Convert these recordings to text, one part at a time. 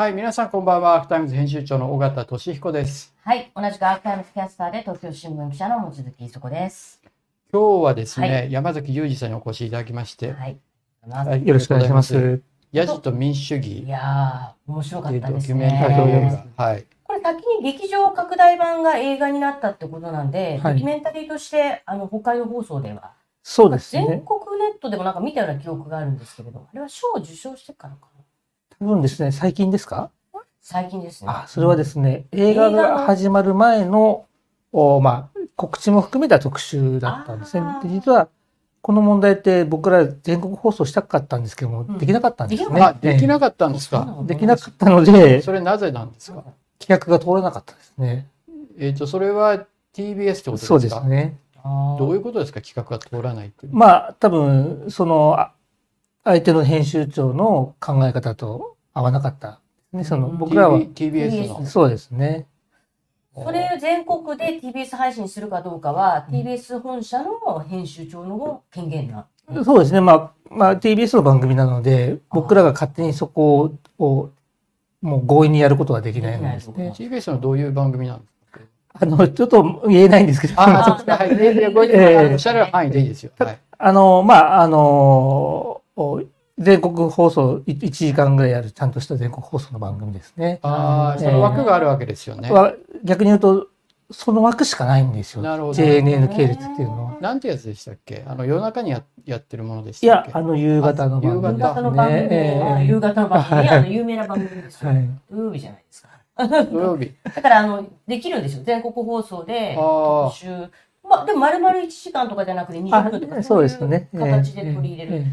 はい、皆さんこんばんは。アークタイムズ編集長の尾形聡彦です。はい、同じくアークタイムズキャスターで東京新聞記者の望月衣塑子です。今日はですね、は山﨑裕侍さんにお越しいただきまして、はい。はいよろしくお願いします。ヤジと民主主義いやー、面白かったですキュメンタリー映ね。画。はい。これ先に劇場拡大版が映画になったってことなんで、はいドキュメンタリーとしてあの北海道放送では、そうです全国ね。ネットでもなんか見たような記憶があるんですけれど、あれは賞を受賞してからかな。多分ですね、最近ですか？最近ですね。あ、それはですね、映画が始まる前の、おまあ、告知も含めた特集だったんですねで実は、この問題って僕ら全国放送したかったんですけども、うんできなかったんですね。あ、できなかかったんですか？できなかったので、それなぜなんですか？企画が通らなかったですね。えっ、と、それは TBS ってことですか？そうです。ね。どういうことですか、企画が通らないっていう。まあ、多分、その、あ相手の編集長の考え方と合わなかった。ね、その、うん僕らは、TV TBS の。そうですね。それを全国で TBS 配信するかどうかは、TBS 本社の編集長の権限な。そうですね。まあ、まあ、TBS の番組なので、僕らが勝手にそこを、もう強引にやることはできないんですね。TBS のどういう番組なんですか？あの、ちょっと言えないんですけど、あ、あそうですか。はい。ででごめんなさおっしゃる範囲でいいですよ。はい。の、まあ、あの、お全国放送い1時間ぐらいやるちゃんとした全国放送の番組ですね。ああ、その枠があるわけですよね。は逆に言うと、その枠しかないんですよ。なるほど JNN 系列っていうのは。なんてやつでしたっけ？あの夜中にややってるものでしいやたっけ、あの夕方の番夕組夕方の番組えは、え夕方の番組、はいあの有名な番組ですよ。はい。土曜日じゃないですか。土曜日。だから、あの、できるんですよ。全国放送で、ああ特集。まあ、でも、丸々1時間とかじゃなくて20分とか。そういう形で取り入れる。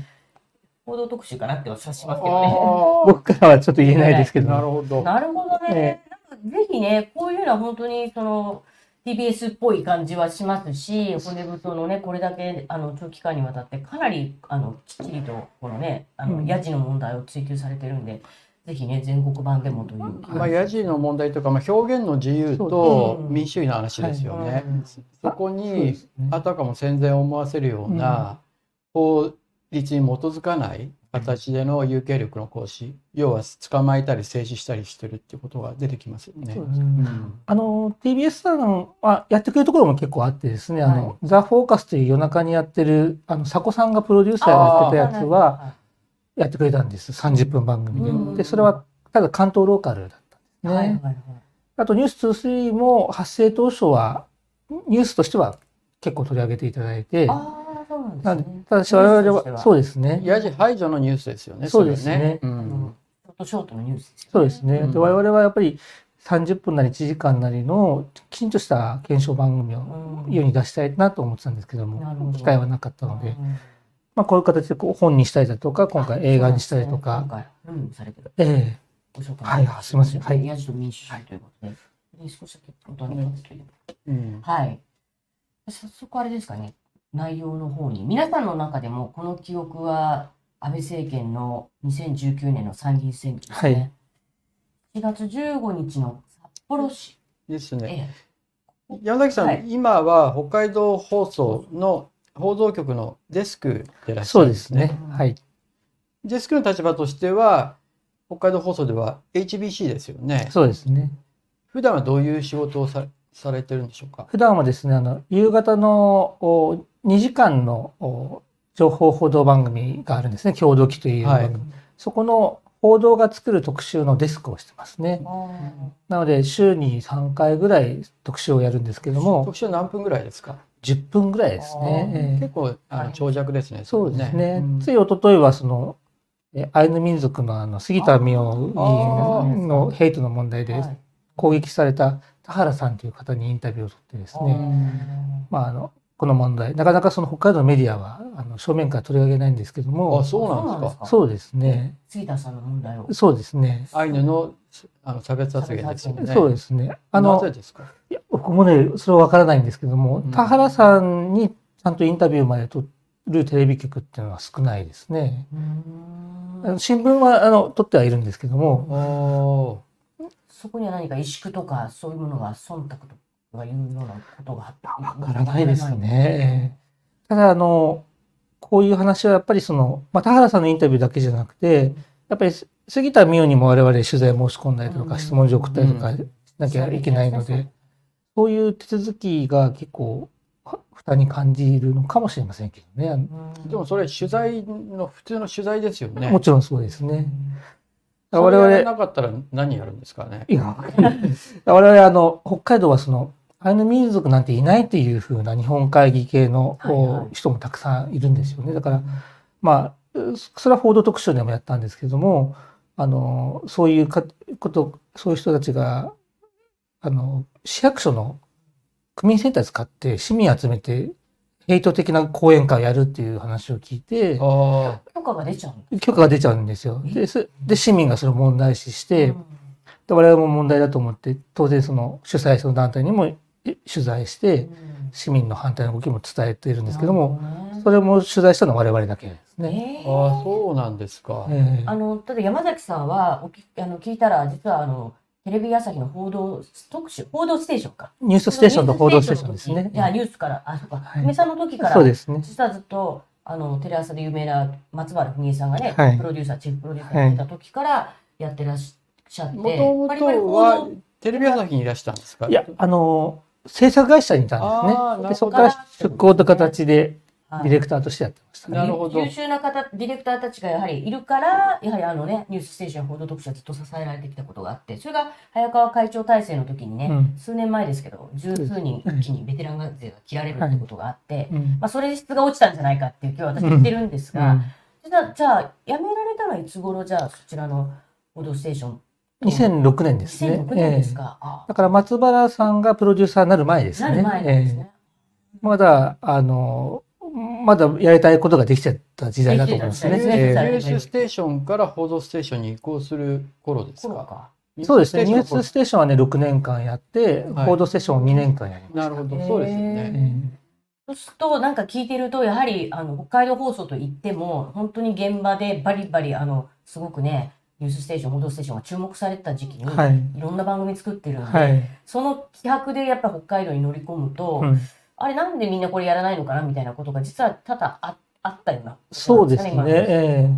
報道特集かなっては察しあますけどね。僕からはちょっと言えないですけど。なるほど。なるほどね。なんかぜひね、こういうのは本当に、その、TBS っぽい感じはしますし、骨太のね、これだけ、あの、長期間にわたって、かなり、あの、きっちりと、このね、あの、うんヤジの問題を追求されてるんで、ぜひね、全国版でもという。まあ、ヤジの問題とか、まあ、表現の自由と民主主義の話ですよね。うんそこに、あたかも戦前を思わせるような法律に基づかない形での有権力の行使、要は捕まえたり静止したりしてるっていうことが出てきますよね。そうですうん。あの TBS さんはやってくれるところも結構あってですね、あはのザ・フォーカスという夜中にやってるあの佐古さんがプロデューサーをやってたやつはやってくれたんです。30分番組で、うん。でそれはただ関東ローカルだったんですね、はいはいはい。あと「ニュース2 3も発生当初はニュースとしては結構取り上げていただいてなんでですね。ただし我々ははそうですね。ヤジ排除のニュースですよね。そうですね。うん。うん。ショートショートのニュースですよね。そうですね。うん。で我々はやっぱり30分なり1時間なりのきちんとした検証番組をうん。世に出したいなと思ってたんですけども、機会はなかったので、うん。まあ、こういう形でこう本にしたりだとか、今回映画にしたりと今か、回、うん、されてる。えご紹介はいはいすいません。はい。ヤジと民主主義ということで。で少しだけお尋ねしますけれどうんはい。早速あれですかね、内容の方に。皆さんの中でもこの記憶は安倍政権の2019年の参議院選挙ですね。4月15日の札幌市。ですね。え山崎さん、はい今は北海道放送の放送局のデスクでいらっしゃそうるんですね。はい。デスクの立場としては、北海道放送では HBC ですよね。そうですね。普段はどういう仕事をさされてるんでしょうか？普段はですね、あの、夕方のお2時間のお情報報道番組があるんですね。共同期という番組。はいそこの報道が作る特集のデスクをしてますね。なので、週に3回ぐらい特集をやるんですけども、特集何分ぐらいですか？10分ぐらいですね。ええ結構あの長尺ですね。そうですね。うんつい一昨日はその、えアイヌ民族のあの杉田水脈議員のヘイトの問題ではい攻撃された田原さんという方にインタビューを取ってですね、まああの、この問題、なかなかその北海道のメディアはあの正面から取り上げないんですけどあ、も、そうなんですか。そうですね。杉田さんの問題を。そうですね。アイヌのあの差別発言ですよね。そうですね。あのなぜ、ですか？いや僕もね、それはわからないんですけども、うん田原さんにちゃんとインタビューまで取るテレビ局っていうのは少ないですね。うーんあの新聞はあの取ってはいるんですけども、おそこには何か萎縮とかそういうものが忖度とかいうようなことがあったわからないですね。ただ、あの、こういう話はやっぱりその、まあ、田原さんのインタビューだけじゃなくて、やっぱり杉田美代にも我々取材申し込んだりとか、うん質問状送ったりとかしなきゃいけないので、そういう手続きが結構は負担に感じるのかもしれませんけどね。でもそれ取材の普通の取材ですよね。もちろんそうですね。そ我々、なかったら何やるんですかね。いや、我々あの、北海道はその、アイヌ民族なんていないっていう風な日本会議系の人もたくさんいるんですよね。だから、まあ、それは報道特集でもやったんですけども、あの、そういうかこと、そういう人たちが、あの、市役所の区民センター使って市民集めて、ヘイト的な講演会をやるっていう話を聞いて、あ許可が出ちゃうの許可が出ちゃうんですよ。で、すで市民がそれを問題視して、で我々も問題だと思って、当然その主催者の団体にもえ取材して、市民の反対の動きも伝えているんですけども、それも取材したのは我々だけですね。あ、ああ、そうなんですか。ええあの、ただ山崎さんは、おきあの聞いたら、実はあの、テレビ朝日の報道特集、報道ステーションか。ニュースステーションと報道ステーションですね。いや、ニュースから、あ、そうか。はい久米さんの時から、そうですね。実はずっと、あの、テレ朝で有名な松原文江さんがね、はいプロデューサー、チーフプロデューサーやってた時からやってらっしゃって、もともとはテレビ朝日にいらしたんですか？いや、あの、制作会社にいたんですね。でそこから出向という形ではい。ディレクターとしてやってましたね。なるほど。優秀な方、ディレクターたちがやはりいるから、やはりあのね、ニュースステーション報道特集はずっと支えられてきたことがあって、それが早川会長体制の時にね、うん。数年前ですけど、十数人一気にベテラン勢が切られるってことがあって、うん。まあそれで質が落ちたんじゃないかっていう気は私言ってるんですが、うん。じゃあ、じゃあ、辞められたのはいつ頃？じゃあそちらの報道ステーション。2006年ですね。2006年ですええか。あだから松原さんがプロデューサーになる前ですね。なる前ですね。ええまだ、あの、まだやりたいことができちゃった時代だと思いますね。ですねええニュースステーションから報道ステーションに移行する頃ですか。そうですね。ニューススステーションはね、6年間やって、はい報道ステーションを2年間やりました。なるほど、そうですよへね。えそうすると、なんか聞いてると、やはり、あの、北海道放送といっても、本当に現場でバリバリ、あの、すごくね、ニュースステーション、報道ステーションが注目されてた時期に、、えはいい。ろんな番組作ってるんで、はい。その気迫でやっぱ北海道に乗り込むと、うんあれなんでみんなこれやらないのかなみたいなことが実は多々ああったような。そうですね。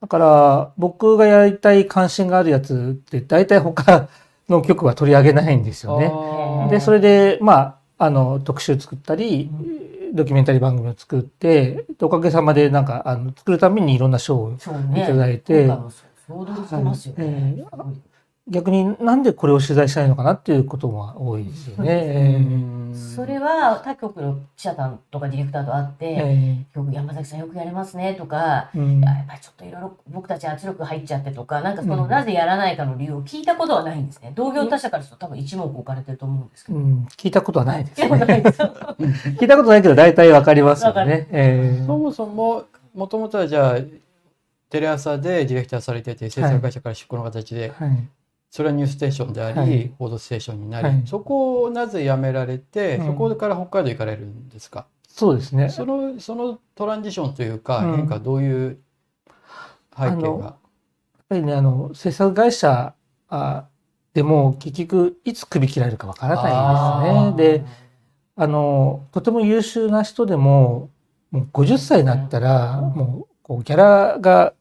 だから、僕がやりたい関心があるやつって、大体他の局は取り上げないんですよね。で、それで、まあ、あの、特集作ったり、ドキュメンタリー番組を作って、でおかげさまで、なんか、あの、作るためにいろんな賞を。いただいて今回もそう想像してますよね。逆になんでこれを取材したいのかなっていうことも多いですよね。それは他局の記者さんとかディレクターと会って、ええよく山崎さんよくやれますねとか、えうんやっぱりちょっといろいろ僕たち圧力入っちゃってとか、なんかその、うんなぜやらないかの理由を聞いたことはないんですね。同業他社からすると多分一目置かれてると思うんですけど。うん、聞いたことはないです聞いたことないね。聞いたことない けど、大体わかりますよね。ええそもそも、もともとはじゃあ、テレ朝でディレクターされてて、制作会社から出向の形で、はい。それはニュースステーションであり、はい。報道ステーションになり、はい。そこをなぜ辞められて、うん。そこから北海道行かれるんですか？そうですね。そのそのトランジションというか、うん。変化どういう背景が？やっぱりね、あの、制作会社あでも結局いつ首切られるかわからないですね。で、あの、とても優秀な人でも、もう50歳になったら、うん。もうこうギャラが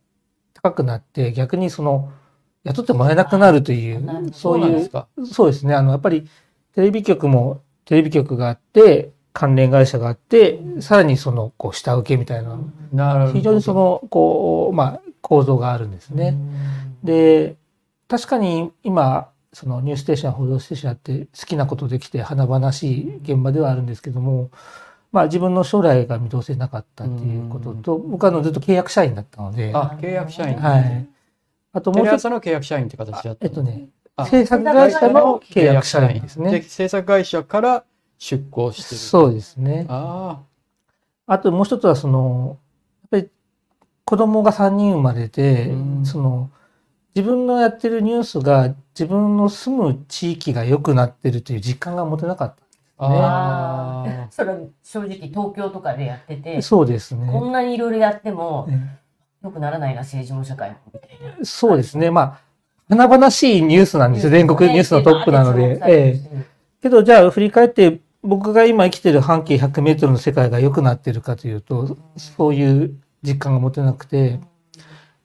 高くなって逆にその雇ってもらえなくなるという、そういう、なんですか？そうですね。あの、やっぱりテレビ局もテレビ局があって、関連会社があって、さらにその、こう、下請けみたいな、なるほど。非常にその、こう、まあ、構造があるんですね。で、確かに今、そのニュースステーション、報道ステーションやって好きなことできて華々しい現場ではあるんですけども、まあ自分の将来が見通せなかったっていうことと、僕はあのずっと契約社員だったので、あ契約社員。はい。あともう一つ、朝の契約社員って形だったえっとね、あ制作会社の契約社員ですでね。制作会社から出向してる。そうですね。ああともう一つはその、やっぱり子供が3人生まれてう、ん。その、自分のやってるニュースが自分の住む地域が良くなってるという実感が持てなかっあああ それは正直東京とかでやっててた。、そうですね。こんなにいろいろやってもね良くならないな、政治も社会もみたいな。そうですね。まあ、華々しいニュースなんですよ。全国ニュースのトップなので。ええ。けど、じゃあ、振り返って、僕が今生きてる半径100メートルの世界が良くなってるかというと、そういう実感が持てなくて、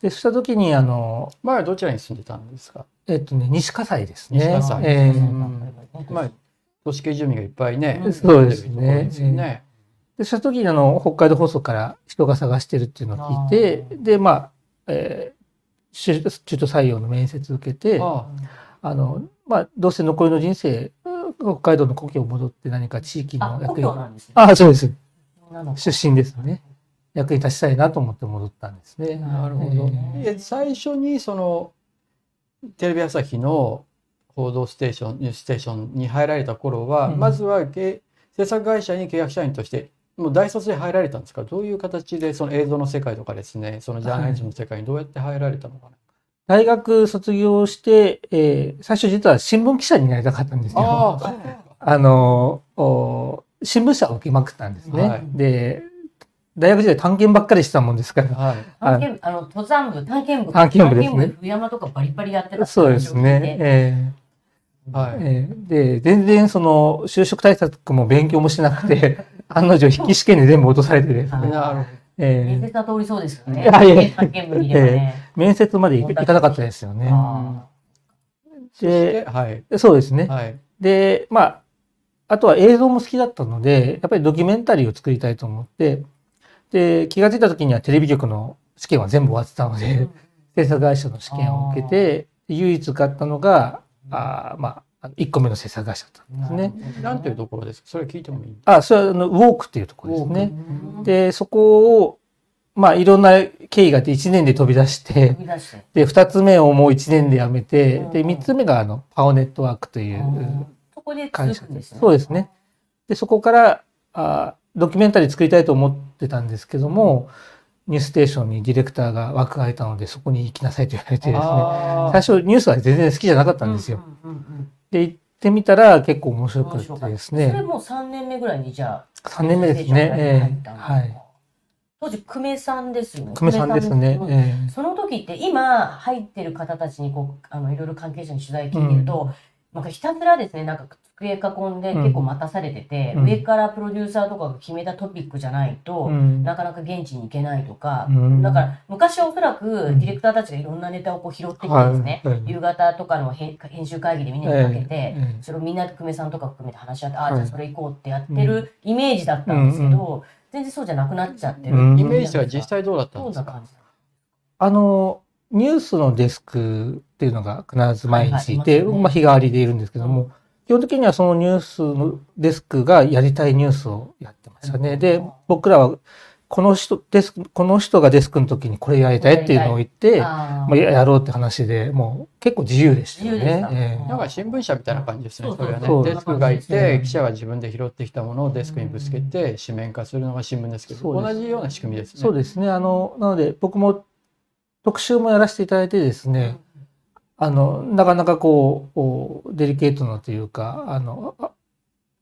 で、した時に、あの、前はどちらに住んでたんですか？えっとね、西葛西ですね。西葛西ええうんまあ、都市系住民がいっぱいね、うんそうですねでね。で、した時に、あの、北海道放送から人が探してるっていうのを聞いて、あーで、まあ、えー中中途採用の面接受けて、ああの、まあ、どうせ残りの人生、北海道の故郷戻って何か地域の役に郷なんですね。あ、そうです。出身ですね。役に立ちたいなと思って戻ったんですね。あ、なるほど。ええ最初にそのテレビ朝日の報道ステーションニュースステーションに入られた頃は、うん。まずはけ制作会社に契約社員としてもう大卒で入られたんですか？どういう形でその映像の世界とかですねそのジャーナリズムの世界にどうやって入られたのかな、大学卒業して、えー最初実は新聞記者になりたかったんですよ。ああ あのお新聞社を受けまくったんですね。はい。で、大学時代探検ばっかりしてたもんですから。はい。探検あの登山部、探検部、探検部ですね。探検部冬山とかバリバリやってたそうですね。えはい、ーえーで、全然その就職対策も勉強もしなくて、案の定筆記試験で全部落とされてですね。なるほど。えー。面接は通りそうですよね。いやいや探検部にいればね。面接まで行かなかったですよね。あでで、はい。そうですね。はい。で、まあ、あとは映像も好きだったので、やっぱりドキュメンタリーを作りたいと思って、で、気がついた時にはテレビ局の試験は全部終わってたのーで、制作会社の試験を受けて、唯一受かったのが、あーまあ、1個目の制作会社だったんですね。なんていうところですか？それ聞いてもいい？あ、それはあのウォークっていうところですね。うんで、そこを、まあ、いろんな経緯があって1年で飛び出して。で、2つ目をもう1年で辞めてうん、で、3つ目があの、パオネットワークという、そこで会社です。そうですね。で、そこから、あドキュメンタリー作りたいと思ってたんですけども、ニュースステーションにディレクターが枠が空いたので、そこに行きなさいと言われてですね。あ最初ニュースは全然好きじゃなかったんですよ。うんうんうんで、行ってみたら結構面白かったてですそれね。もう3年目ぐらいにじゃあ、3年目ですね。ええはい。。当時、久米さんですよね。久米さんですね。うんええその時って今入ってる方たちにこうあのいろいろ関係者に取材聞いてると、なんかひたすらですねなんか机囲んでうん。結構待たされてて、うん。上からプロデューサーとかが決めたトピックじゃないと、うん。なかなか現地に行けないとか、うん。だから昔はおそらくうん。ディレクターたちがいろんなネタをこう拾ってきてですね、はい。はい夕方とかの編編集会議でみんなにかけて、ええそれをみんなで久米さんとか含めて話し合って、ああはいじゃあそれ行こうってやってるイメージだったんですけど、全然そうじゃなくなっちゃってる、うん。イメージが実際どうだったんですか？な感じあの、ニュースのデスクっていうのが必ず毎日いて、はいはいいますねまあ日替わりでいるんですけども、基本的にはそのニュースのデスクがやりたいニュースをやってましたね。で、僕らはこの人、デスク、この人がデスクの時にこれやりたいっていうのを言って、あまあ、ややろうって話で、もう結構自由でしたよ。ねええなんか新聞社みたいな感じですね。それはね。デスクがいうんて、記者が自分で拾ってきたものをデスクにぶつけて紙面化するのが新聞ですけど、同じような仕組みですね。そうですね。あの、なので僕も特集もやらせていただいてですね、あの、なかなかこう、デリケートなというか、あの、あ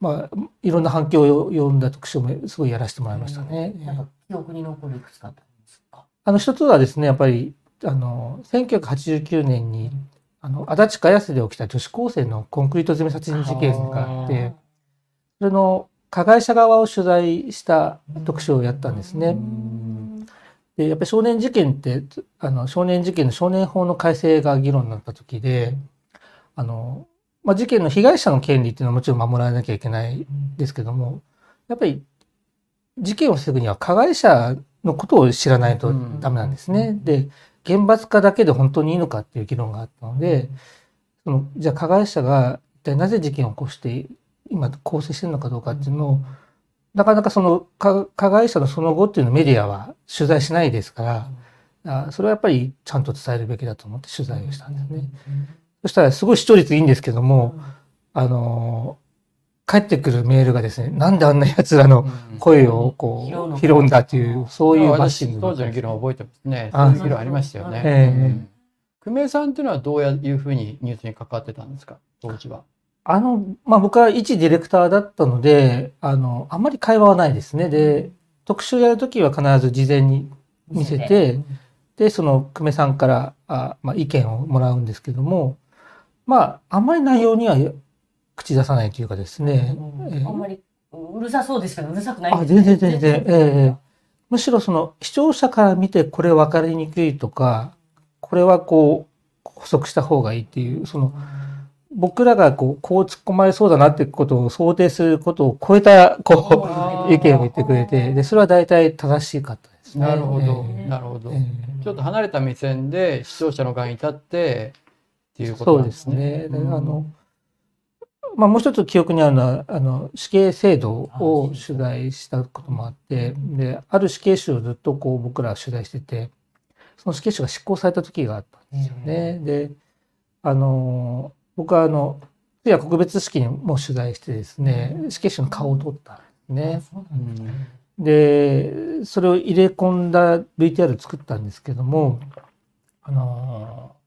まあ、いろんな反響を呼んだ特集もすごいやらせてもらいましたね。なんか記憶に残るいくつかあったんですか？あの、一つはですね、やっぱり、あの、1989年に、あの、足立茅瀬で起きた女子高生のコンクリート詰め殺人事件があって、それの加害者側を取材した特集をやったんですね。で、やっぱり少年事件って、あの、少年事件の少年法の改正が議論になった時で、あの、まあ、事件の被害者の権利っていうのはもちろん守られなきゃいけないですけども、やっぱり事件を防ぐには加害者のことを知らないとダメなんですね。で、厳罰化だけで本当にいいのかっていう議論があったので、そのじゃあ加害者が一体なぜ事件を起こして今構成してるのかどうかっていうのを、なかなかその加加害者のその後っていうのをメディアは取材しないですから、あそれはやっぱりちゃんと伝えるべきだと思って取材をしたんですね。そしたらすごい視聴率いいんですけども、あの帰ってくるメールがですね、なんであんな奴らの声をこ拾う拾うんだっていう、そういうバッシング。当時の議論を覚えてますね。あそういう議論ありましたよね。久米さんっていうのはどういうふうにニュースに関わってたんですか？当時は。あの、まあ、僕は一ディレクターだったので、あの、あんまり会話はないですね。で、特集やるときは必ず事前に見せて、で、その久米さんからあ、まあ、意見をもらうんですけども、まあ、あんまり内容には口出さないというかですね。ええあんまりうるさそうですけど、うるさくないあ、全然全然。ええむしろその視聴者から見てこれ分かりにくいとか、これはこう補足した方がいいっていう、その僕らがこう、こう突っ込まれそうだなってことを想定することを超えた、こう、意見を言ってくれて、で、それは大体正しかったですね。なるほど、えーなるほど、えーちょっと離れた目線で視聴者の側に立ってっていうことそうでなんですすね。ね。でうんあの、まあ、もう一つ記憶にあるのは、あの、死刑制度を取材したこともあって、で、ある死刑囚をずっとこう僕らは取材してて、その死刑囚が執行された時があったんですよね。で、あの、僕はあの、通夜告別式にも取材してですね、死刑囚の顔を撮ったんですね。でそれを入れ込んだ VTR を作ったんですけども、あのー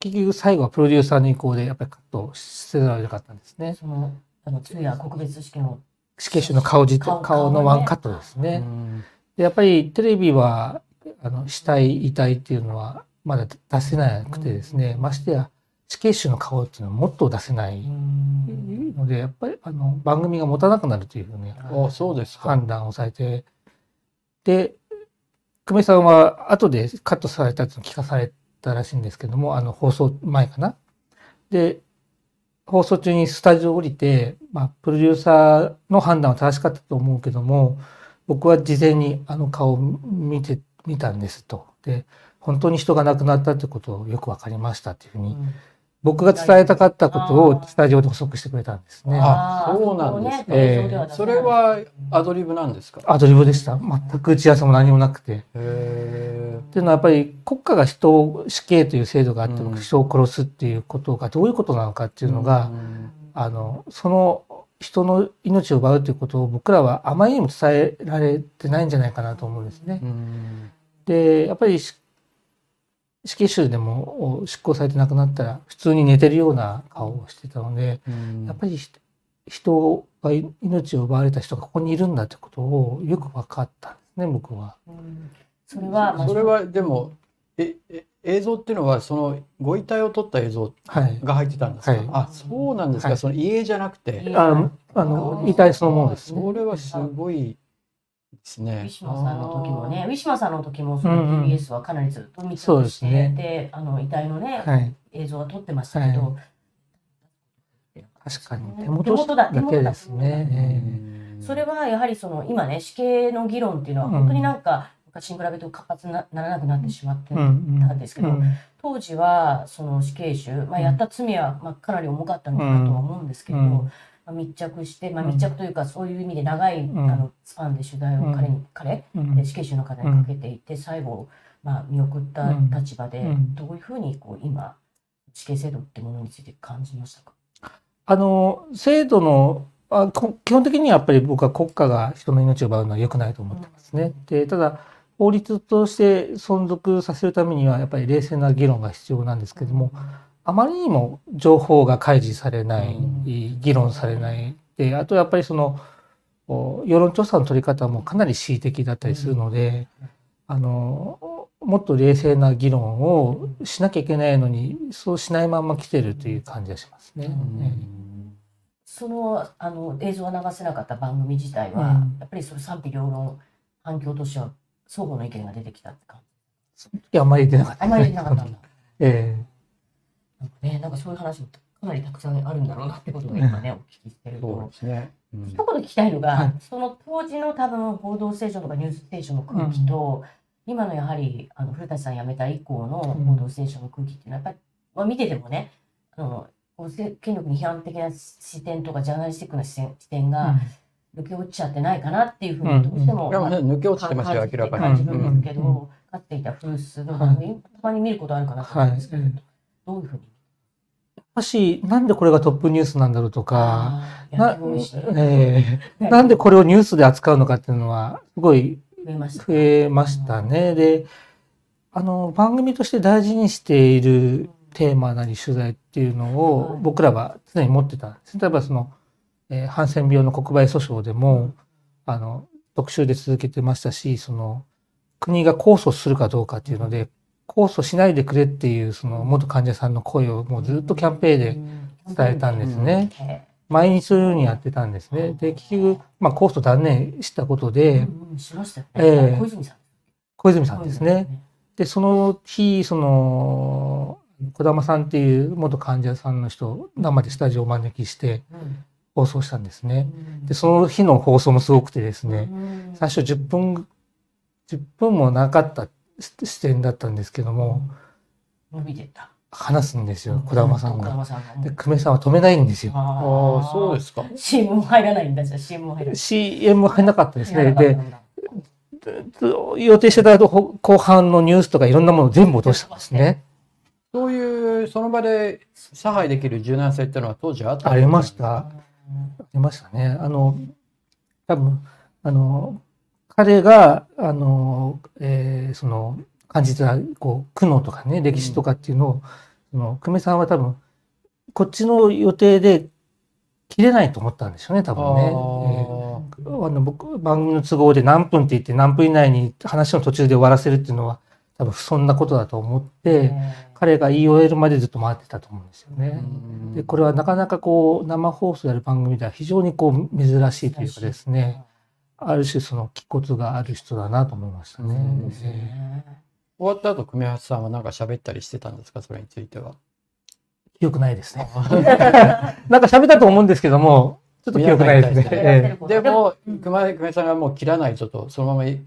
結局最後はプロデューサーの意向でやっぱりカットせざるを得なかったんですね。その、あの、通夜告別式の、死刑囚の顔自体顔顔のワンカットですうね。んでやっぱりテレビはあの死体遺体っていうのはまだ出せなくてですね、ましてや死刑囚の顔っていうのはもっと出せないのでやっぱりあの番組が持たなくなるというふうにあそうですか。判断をされて、で、久米さんは後でカットされたっていうのを聞かされたらしいんですけども、あの放送前かな。で、放送中にスタジオ降りて、まあ、プロデューサーの判断は正しかったと思うけども、僕は事前にあの顔を見て、見たんですと。で、本当に人が亡くなったってことをよくわかりましたっていうふうに、僕が伝えたかったことをスタジオで補足してくれたんですね。あそうなんですねええそれはアドリブなんですか？アドリブでした。全く打ち合わせも何もなくて。へえ。っていうのはやっぱり国家が人を死刑という制度があってう人を殺すっていうことがどういうことなのかっていうのが、うんあのその人の命を奪うということを僕らはあまりにも伝えられてないんじゃないかなと思うんですね。うんでやっぱり死死刑囚でも執行されて亡くなったら普通に寝てるような顔をしてたのでうんやっぱり人人が命を奪われた人がここにいるんだってことをよく分かったんですね僕は。うんそれは、まあそれはでもええ映像っていうのはそのご遺体を撮った映像はいが入ってたんですか？はいあそうなんですか。はいその遺影じゃなくて。いあのあの遺体そのものですね。それはすごいですウねィ。シュマさんの時もね、ウィシュマさんの時もそうんうん。の TBS はかなりずっと密そう着して、ですね。であの遺体のね、はい。映像は撮ってましたけど、は確かに手手元元だだけですうね。ん。それはやはりその今ね死刑の議論っていうのはうん本当になんか昔に比べると活発になならなくなってしまってたんですけど、うん当時はその死刑囚、まあ、やった罪はまあかなり重かったのかなとは思うんですけど、うんまあ、密着して、まあ、うん。密着というかそういう意味で長い、うん。あのスパンで取材を彼に、彼死刑囚の方にかけていて、最後、まあ、見送った立場で、うん。どういうふうにこう今死刑制度ってものについて感じましたか？あの制度のあこ基本的にはやっぱり僕は国家が人の命を奪うのは良くないと思ってますね。でただ法律として存続させるためにはやっぱり冷静な議論が必要なんですけども、あまりにも情報が開示されない、うん議論されない。であとやっぱりそのお世論調査の取り方もかなり恣意的だったりするので、あのもっと冷静な議論をしなきゃいけないのにそうしないまま来てるという感じがしますね。そのあの映像は流せなかった番組自体は、うん。やっぱりその賛否両論反響としては双方の意見が出てきたって感じ。えいやあんまり出なかった。あんまり出なかったんだ。えなんかね、なんかそういう話もかなりたくさんあるんだろうなってことが今ね、お聞きしてるそうと。ですね。うん。一言聞きたいのが、はい。その当時の多分報道ステーションとかニュースステーションの空気と、今のやはりあの古舘さん辞めた以降の報道ステーションの空気っていうのはやっぱり、まあ、見ててもねあの権力に批判的な視点とかジャーナリスティックな視点視点えが抜け落ちちゃってないかなっていうふうにどうしても、いやね抜け落ちてますよ明らかに。感じるんですけうん。ど、かつていた古巣のたまに見ることあるかなと思うんですけど、はい。どういうふうにもしなんでこれがトップニュースなんだろうとか、なええなんでこれをニュースで扱うのかっていうのはすごい増えましたね。で、あの番組として大事にしているテーマなり取材っていうのをはい。僕らは常に持ってたんです。例えばその、えーハンセン病の国売訴訟でも、あの特集で続けてましたし、その国が控訴するかどうかっていうので、控訴しないでくれっていうその元患者さんの声をもうずっとキャンペーンで伝えたんですね。毎日のようにやってたんですね。で、結局、まあ、コースト断念したことで、うんうんしましたよえ。小泉さん。小泉さんですね。。で、その日、その、児玉さんっていう元患者さんの人を生でスタジオをお招きしてうん放送したんですね。うんで、その日の放送もすごくてですね、うん最初10分、10分もなかった視点だったんですけども、伸びてった。話すんですよ、児玉さん児が。で、久米さんは止めないんですよ。あああ、そうですか。CM も入らないんだじゃあ CM も入らない。CM 入んなかったですね。で予定してた後後半のニュースとかいろんなものを全部落としたんですね。そういう、その場で差配できる柔軟性っていうのは当時あったんありですか？ました。ありましたね。あの、多分、あの、彼が、あの、えーその、感じた、こう、苦悩とかね、歴史とかっていうのを、その、久米さんは多分、こっちの予定で切れないと思ったんでしょうね、多分ね。えーあの僕番組の都合で何分って言って何分以内に話の途中で終わらせるっていうのは多分そんなことだと思って、彼が言い終えるまでずっと待ってたと思うんですよね。でこれはなかなかこう生放送やる番組では非常にこう珍しいというかですねある種その気骨がある人だなと思いましたね。そうですね。終わった後、久米橋さんは何か喋ったりしてたんですか？それについては。記憶ないですね。なんか喋ったと思うんですけどもちょっと記憶ないですね。えでも、うん熊井久米さんがもう切らないとと、そのままイ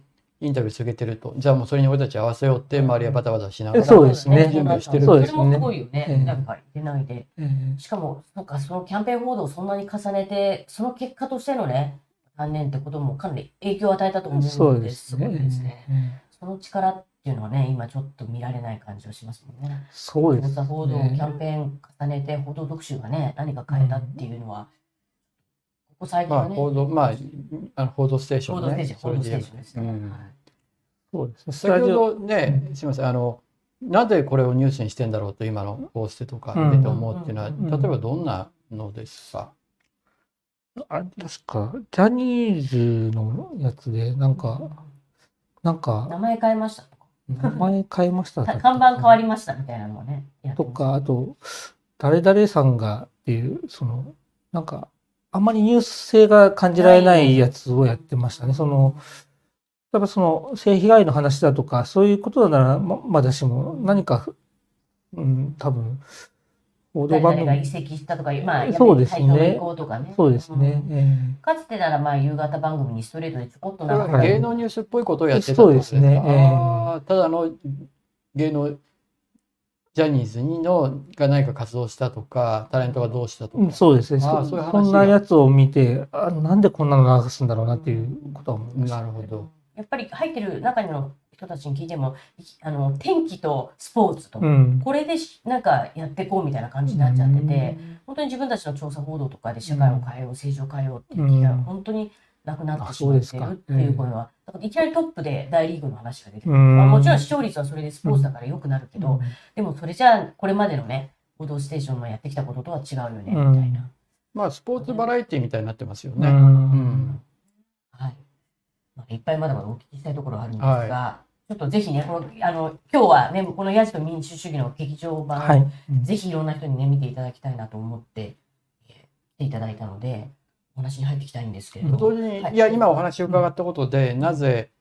ンタビュー続けてると、じゃあもうそれに俺たち合わせようって、周りはバタバタしながら。そうですね準備してるそうですねそれもすごいよね。ええなんか出ないで。ええしかも、そうか、そのキャンペーン報道をそんなに重ねて、その結果としてのね、断念ってこともかなり影響を与えたと思うので、そうですすごいね。ですね。ええその力っていうのはね、今ちょっと見られない感じはしますもんね。そうです調査報道、キャンね。ペーン重ねて、報道特集がね、何か変えたっていうのは、ここ最近まあ、はね、報道、まあ、あの報道ステーションね。報道ステーション、報道ステーションですね。そうです先ほどね、すみません、あの、なぜこれをニュースにしてんだろうと、今のポステとか出て思うっていうのは、うん例えばどんなのですか、あ確かジャニーズのやつでなんかなんか名前変えましたとか、名前変えました。た 看板変わりましたみたいなのはね、やってとかあと誰々さんがっていうそのなんかあんまりニュース性が感じられないやつをやってましたね。そのやっぱその性被害の話だとかそういうことならままだしも何か、うん、多分報番組々が移籍したとか、まあ、そうですねとかね。そうですね。うんえかつてならまあ夕方番組にストレートでちょこっとなんかは芸能ニュースっぽいことをやってたそうですねえーただの芸能ジャニーズにのが何か活動したとか、タレントがどうしたとか。うんそうですね。そそういう話こんなやつを見てあ、なんでこんなの流すんだろうなっていうことは思いました。なるほど。やっぱり入ってる中の人たちに聞いても、いあの天気とスポーツと、うん。これでしなんかやっていこうみたいな感じになっちゃってて、本当に自分たちの調査報道とかで社会を変えよう、政治を変えようっていう気がうん本当になくなってあしまってそうですかるっていう声は、だからいきなりトップで大リーグの話が出てくる。うんまあもちろん視聴率はそれでスポーツだから良くなるけど、でもそれじゃあこれまでのね、報道ステーションのやってきたこととは違うよね、みたいな。まあ、スポーツバラエティみたいになってますようね。ん。はい。っぱいまだまだお聞きしたいところはあるんですが、ちょっとぜひね、このあの今日はね、このヤジと民主主義の劇場版、はい。ぜひいろんな人にね、見ていただきたいなと思って、えー来ていただいたので、お話に入っていきたいんですけれども。同時に、はい。い、や、今お話を伺ったことで、なぜ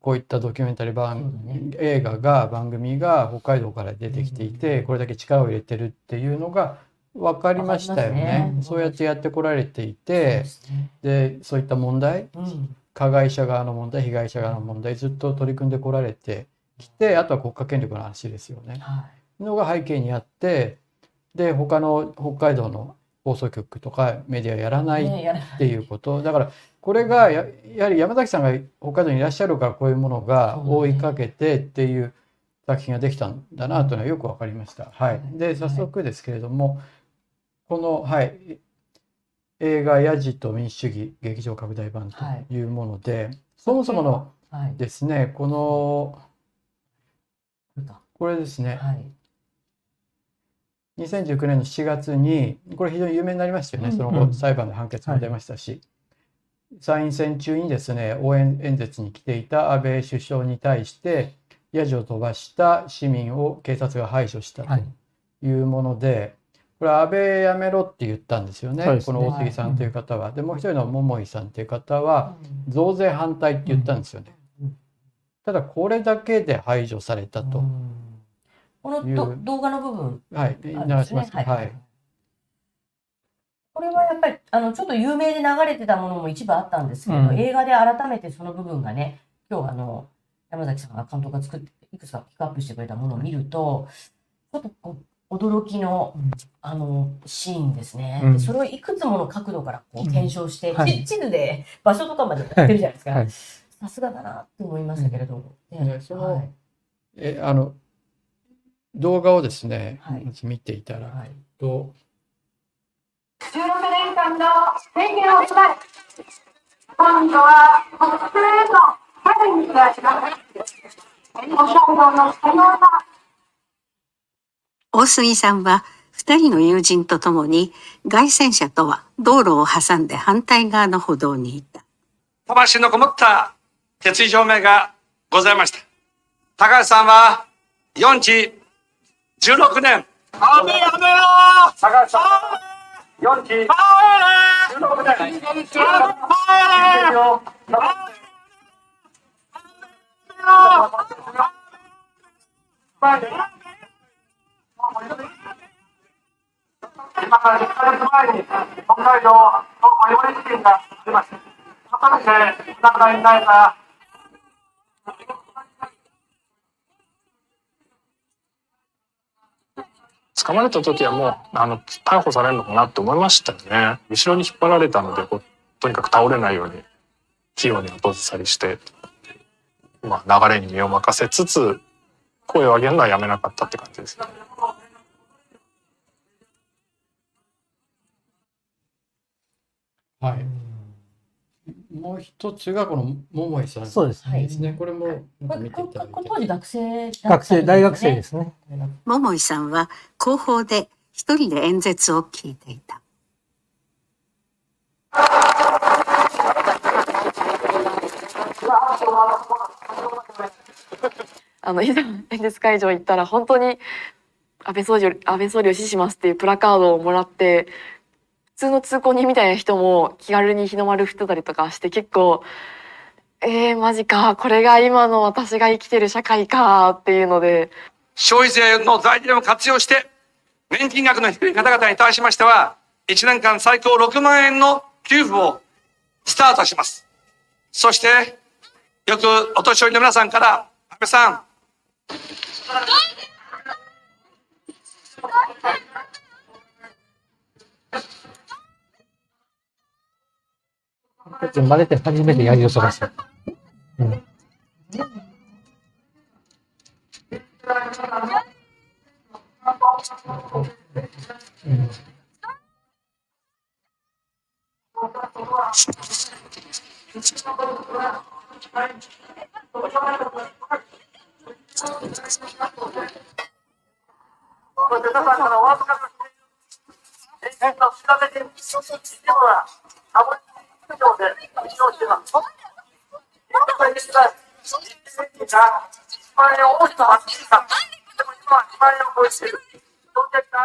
こういったドキュメンタリーそう番、だね。映画が、番組が北海道から出てきていて、これだけ力を入れてるっていうのが分かりましたよね。ね。そうやってやってこられていてで、すね。で、そういった問題、うん加害者側の問題、被害者側の問題、ずっと取り組んでこられてきて、あとは国家権力の話ですよね。はのが背景にあって、で、他の北海道の放送局とかメディアやらないっていうこと。だからこれがややはり山崎さんが北海道にいらっしゃるからこういうものが追いかけてっていう作品ができたんだなというのはよく分かりました。はい、で早速ですけれども、この、はい、映画「ヤジと民主主義劇場拡大版」とい。うもので、そもそものはい。ですねこのこれですね。はい。2019年の7月にこれ非常に有名になりましたよね、うん。その後うん。裁判の判決も出ましたし、参院選中にですね応援演説に来ていた安倍首相に対してヤジを飛ばした市民を警察が排除したはい。というもので、これ安倍やめろって言ったんですよね。この大杉さんという方は。でもう一人の桃井さんという方は増税反対って言ったんですよね。うん。ただこれだけで排除されたと。この動画の部分はい、流します。ねはい。これはやっぱりあのちょっと有名で流れてたものも一部あったんですけど、うん。映画で改めてその部分がね今日あの山崎さんが監督が作っていくつかピックアップしてくれたものを見るとちょっとこう驚きのあのシーンですね、うん。でそれをいくつもの角度からこううん。検証して、はい。地地図で場所とかまでやってるじゃないですか、はい。さすがだなって思いましたけれども、ね。そのはい。え、あの、動画をですね、はい。見ていただくはい。と、16年間の宣言を今度は国政へのチャレンジがします。の大杉さんは二人の友人と共に街宣車とは道路を挟んで反対側の歩道にいた。魂のこもった決意表明がございました。高橋さんは4期16年。安倍やめろ高橋さんは4期16年。今から1ヶ月前に北海道のマリ事件がありました。改めてお亡くなりになれた捕まれた時はもうあの逮捕されるのかなって思いましたよね後ろに引っ張られたのでこうとにかく倒れないように器用に後ずさりして、まあ、流れに身を任せつつ声を上げるのはやめなかったって感じですね。はい。もう一つがこの桃井さんそうですね。ですね。これもこれ見ていただいて。これ当時学生だった学生、大学生でですね。すね。桃井さんは後方で一人で演説を聞いていた。あの、いざ演説会場行ったら、本当に安倍総理、安倍総理を支持しますっていうプラカードをもらって、普通の通行人みたいな人も気軽に日の丸振ってたりとかして、結構、えー、マジか、これが今の私が生きてる社会かっていうので、消費税の財源を活用して、年金額の低い方々に対しましては、1年間最高6万円の給付をスタートします。そして、よくお年寄りの皆さんから、安倍さん、生まれて初めて槍を飛ばした。うんうん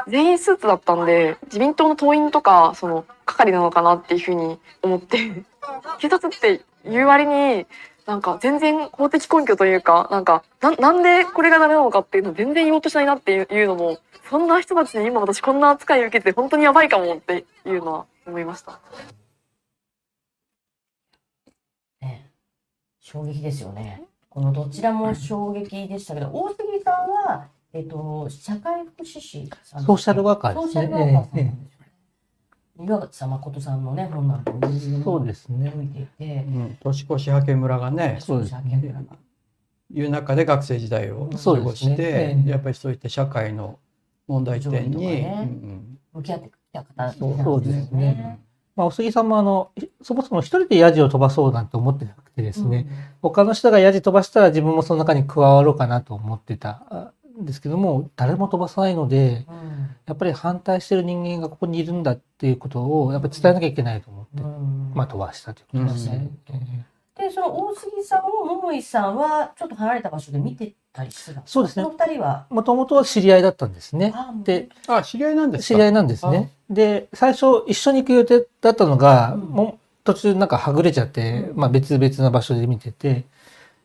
全員スーツだったんで、自民党の党員とか、その、係なのかなっていうふうに思って、警察って言う割に、なんか全然法的根拠というか、なんか、ななんでこれがダメなのかっていうのを全然言おうとしないなっていういうのも、そんな人たちに今私こんな扱い受けて本当にやばいかもっていうのは思いました。ね衝撃ですよね。このどちらも衝撃でしたけど、大杉さんは、えっと、社会福祉士さんソーシャルワーカーですねソーシャルワーカーさん誠さんのね、本なんかそうですね。見ていて。う、ん、年越し派遣村がね、そうですね。いう中で学生時代を過ごして、ええ。やっぱりそういった社会の問題点に、上位とかねうん向き合ってきた方なんそうそうですね。まあ、お杉さんもあの、そもそも一人でヤジを飛ばそうなんて思ってなくてですね、他の人がヤジ飛ばしたら自分もその中に加わろうかなと思ってたですけども、誰も飛ばさないので、うん。うんやっぱり反対してる人間がここにいるんだっていうことをやっぱり伝えなきゃいけないと思って、うん。まあ飛ばしたということですね。えで、その大杉さんを桃井さんはちょっと離れた場所で見てたたりすかそうですね。この二人は、もともとは知り合いだったんですね。あで、あ、知り合いなんですか？知り合いなんですね。で、最初一緒に行く予定だったのが、うん。もう途中なんかはぐれちゃって、うん。まあ別々な場所で見てて、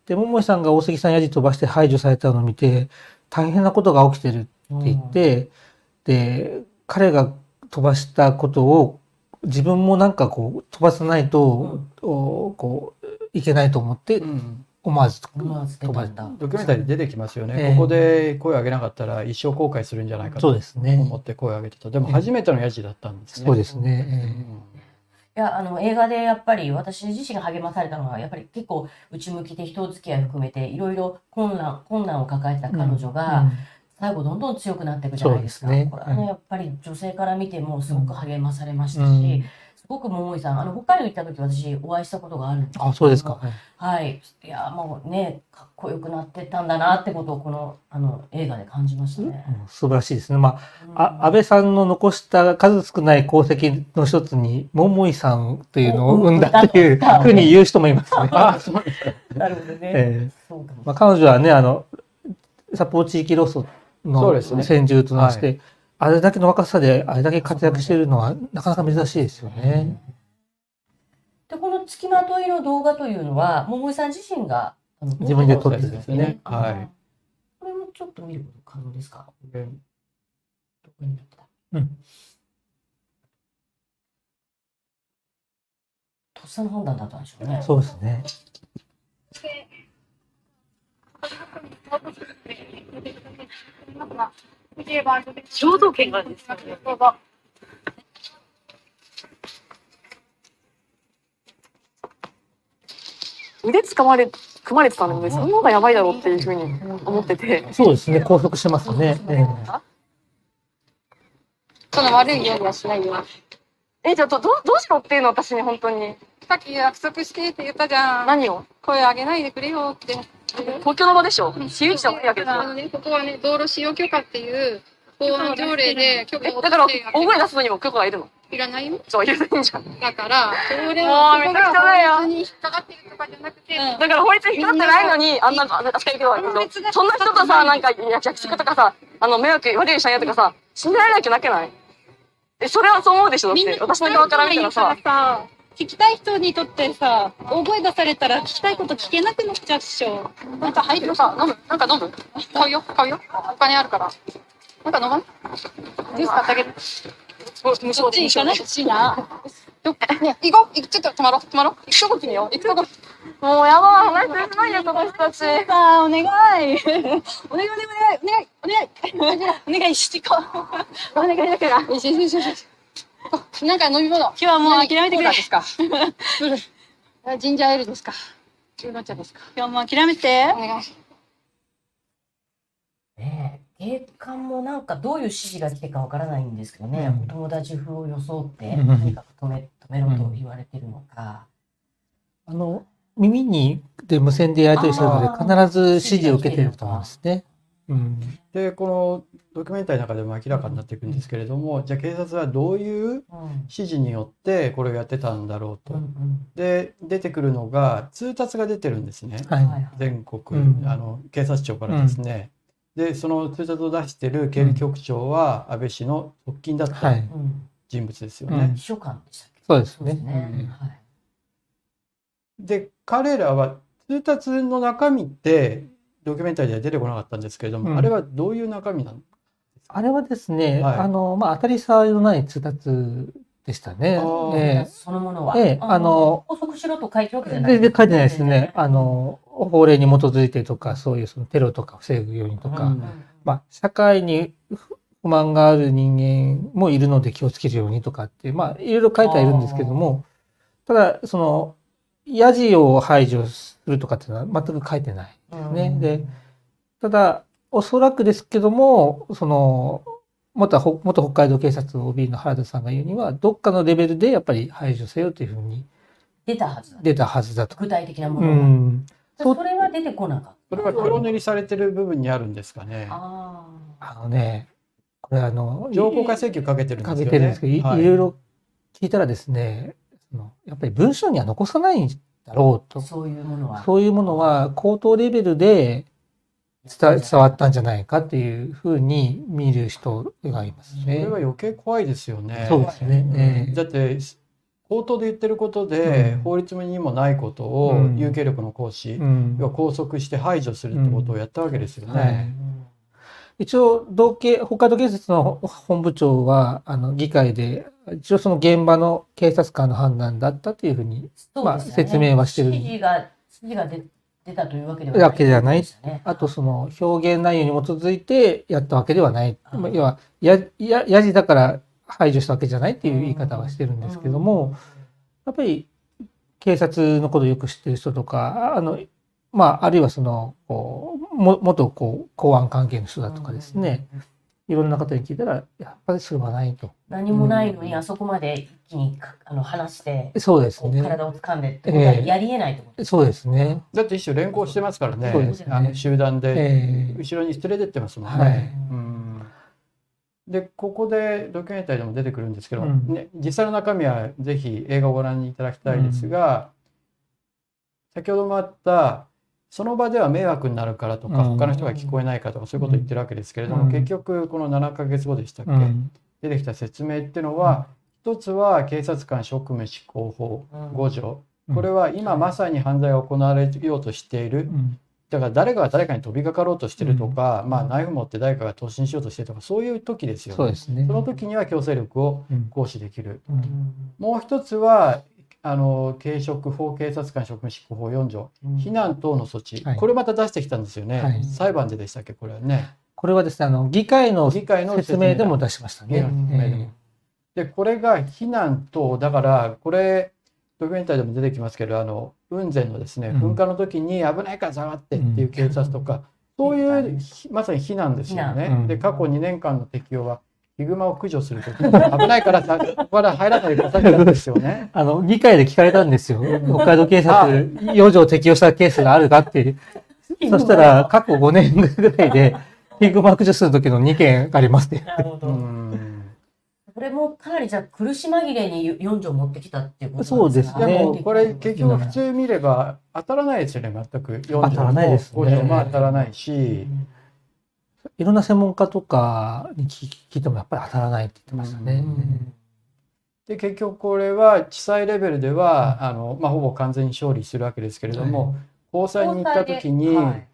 で、桃井さんが大杉さんやじ飛ばして排除されたのを見て、大変なことが起きてるって言って、で、彼が飛ばしたことを自分もなんかこう飛ばさないと、おこういけないと思ってうん。思わず飛ばたんだ。ドキュメンタリー出てきますよね、ええ。ここで声を上げなかったら一生後悔するんじゃないかと思って声を上げてた。でも初めてのヤジだったんですね。そうですね。うえ。んいや、あの、映画でやっぱり私自身が励まされたのは、やっぱり結構内向きで人付き合い含めて、いろいろ困難、困難を抱えてた彼女えが、うん。最後どんどん強くなっていくじゃないですか。すね。これはね、やっぱり女性から見てもすごく励まされましたし、うんすごく桃井さん、あの、北海道行った時私お会いしたことがあるんですけどあ、そうですか。。はい。いや、もうね、かっこよくなってったんだなってことを、この、あの、映画で感じましたね。うん素晴らしいですね。まうんあ、あ安倍さんの残した数少ない功績の一つに、桃井さんというのを生んだといううんふうに言う人もいますね。あ そうですかなるほどね。ええそうかも。まあ、彼女はね、あの、札幌地域ロスの先住となして、あれだけの若さであれだけ活躍しているのはなかなか珍しいですよね。で、この付きまといの動画というのは、桃井さん自身が、自分で撮ってるんですねあはいこれもちょっと見ること可能ですか？でどこになってた？うん。とっさの判断だったんでしょうね。そうですね。肖像権があるんですよね。腕掴まれ、組まれてたので、その方がやばいだろうっていうふうに思ってて。そうですね。拘束してますね。ええその悪いようにはしないよ。え、じゃあど、どうどうしろっていうの私に本当に。さっき約束してって言ったじゃん。何を？声上げないでくれよって。東京の場でしょ？私有地じゃないわけですよ。あのね、ここはね、道路使用許可っていう法案条例で許可をえだから、大声出すのにも許可がいるの？いらないよ。そう、いるんじゃん。だから、それもは、めちゃくちに引っかかってるとかじゃなくて、だから法律に引っかかってないのに、あんな、あんな、扱いけ。ど、そんな人とさ、なんか、役職とかさ、あの、迷惑、悪い社員とかさ、信じられなきゃなけない？え、それはそう思うでしょ？だって、私の側から見たらさ、さ、聞きたい人にとってさ、大声出されたら聞きたいこと聞けなくなっちゃうっしょ。なんか入るさ、飲むなんか飲む？買うよ、買うよ。お金あるから。なんか飲まんジュース買ってあげる。無そっち行かないしな。どっね、行こう。ちょっと止まろう。止まろう。行くとこ決めよう。行くとこ。もうやばい、話しないよ、この人たち。さあ、お願い。お願い、お願い、お願い、お願い、お願い、お願い。してこう。お願い。だから。よしよしよしよし。なんか飲み物。今日はもう諦めてくれ。ですか？ジンジャーエールですか？ウーロン茶ですか？今日も諦めて。お願い。ねえ、警官もなんかどういう指示が来てかわからないんですけどね、うんお友達風を装って、うんとにかく止め、止めろと言われてるのか。あの、耳にで無線でやり取りするので、必ず指示を受けてると思うんですね。うん。でこのドキュメンタリーの中でも明らかになっていくんですけれども、じゃあ警察はどういううん。指示によってこれをやってたんだろううと。んうんで出てくるのが通達が出てるんですね。はい。はい全国、うんあの警察庁からですね。でその通達を出してる警備局長は安倍氏の側近だった人物ですよねうん。秘書官でしたっけ？そうですね。そうですね。うんはい。で彼らは通達の中身ってドキュメンタリーでは出てこなかったんですけれども、うんあれはどういう中身なのあれはですね、はいあの、まあ、当たり障りのない通達でしたね。あーえそのものは？ええあの補足しろと書いてるわけじえゃない。全然書いてないですね。あ、の、法令に基づいてとか、そういうそのテロとか防ぐようにとか、うんまあ、社会に不満がある人間もいるので気をつけるようにとかって、まあ、いろいろ書いてはいるんですけども、ただ、その、ヤジを排除するとかっていうのは全く書いてない。ねでただ、おそらくですけども、その、元ほ元北海道警察 OB の原田さんが言うには、どっかのレベルでやっぱり排除せよというふうに出たはずだ。出たはずだと。具体的なもうのが。ん。それは出てこなかった。それは黒塗りされてる部分にあるんですかね。ああのね、これあの、情報化請求かけてるんですね。けてるんですけど、いはいろいろ聞いたらですね、そのやっぱり文章には残さないんだろうあ、と。そういうものは。そういうものは口頭レベルで伝伝わったんじゃないかっていうふうに見る人がいますそれね。は余計怖いですよね。そうですね。ええだって口頭で言ってることで、うん法律にもないことをうん有権力の行使、うん要は拘束して排除するってことをやったわけですよね。はい一応道警北海道警察の本部長はあの議会で一応その現場の警察官の判断だったというふうにまあ説明はしてる。指示が、指示が出出たというわけではわけではないですよね。あとその表現内容に基づいてやったわけではない。うんまあ要はやややじだから排除したわけじゃないっていう言い方はしてるんですけどもやっぱり警察のことをよく知ってる人とかあのまああるいはそのこうも元こう公安関係の人だとかですね、いろんな方に聞いたらやっぱりそれはないと。何もないのにあそこまで一気にかあの話して、そうですね。体を掴んでってことはやりえないと思う。そうですね。だって一種連行してますからねそうですねあの集団で、ええ後ろに連れてってますもんね。はいうんでここでドキュメンタリーでも出てくるんですけど、うんね、実際の中身はぜひ映画をご覧いただきたいですが、先ほどもあったその場では迷惑になるからとか、うん。他の人が聞こえないからとかそういうことを言ってるわけですけれども、うん。結局この7ヶ月後でしたっけ、うん。出てきた説明っていうのは、一つは警察官職務執行法5条、これは今まさに犯罪が行われようとしている、うん。だから誰かが誰かに飛びかかろうとしてるとか、まあ、ナイフ持って誰かが突進しようとしてるとかそういう時ですよね。そうですね。その時には強制力をうん。行使できる。うん。もう一つはあの警職法警察官職務執行法4条避難等の措置、はい。これまた出してきたんですよね、はい。裁判ででしたっけこれはね。これはですね、あの議会の議会の説明でも出しましたね。でこれが避難等。だからこれドキュメンタリーでも出てきますけどあの雲仙のですねうん。噴火の時に危ないから下がってっていう警察とか、そういう ひまさに避難ですよね。で過去2年間の適用はヒグマを駆除するときに危ないからさここから入らないでくださいってやつですよね。あの、議会で聞かれたんですよ。北海道警察、4条適用したケースがあるかって。そしたら、過去5年ぐらいで、ヒグマ駆除する時の2件ありますって。なるほど。これもかなりじゃあ苦し紛れに4条持ってきたっていうことそうですかねでもこれ結局普通見れば当たらないですよね全く4条も当たらないですね5条も当たらないし、いろんな専門家とかに聞聞いてもやっぱり当たらないって言ってましたね。で結局これは地裁レベルでは、あのまあ、ほぼ完全に勝利するわけですけれども、高裁に行った時に、はい。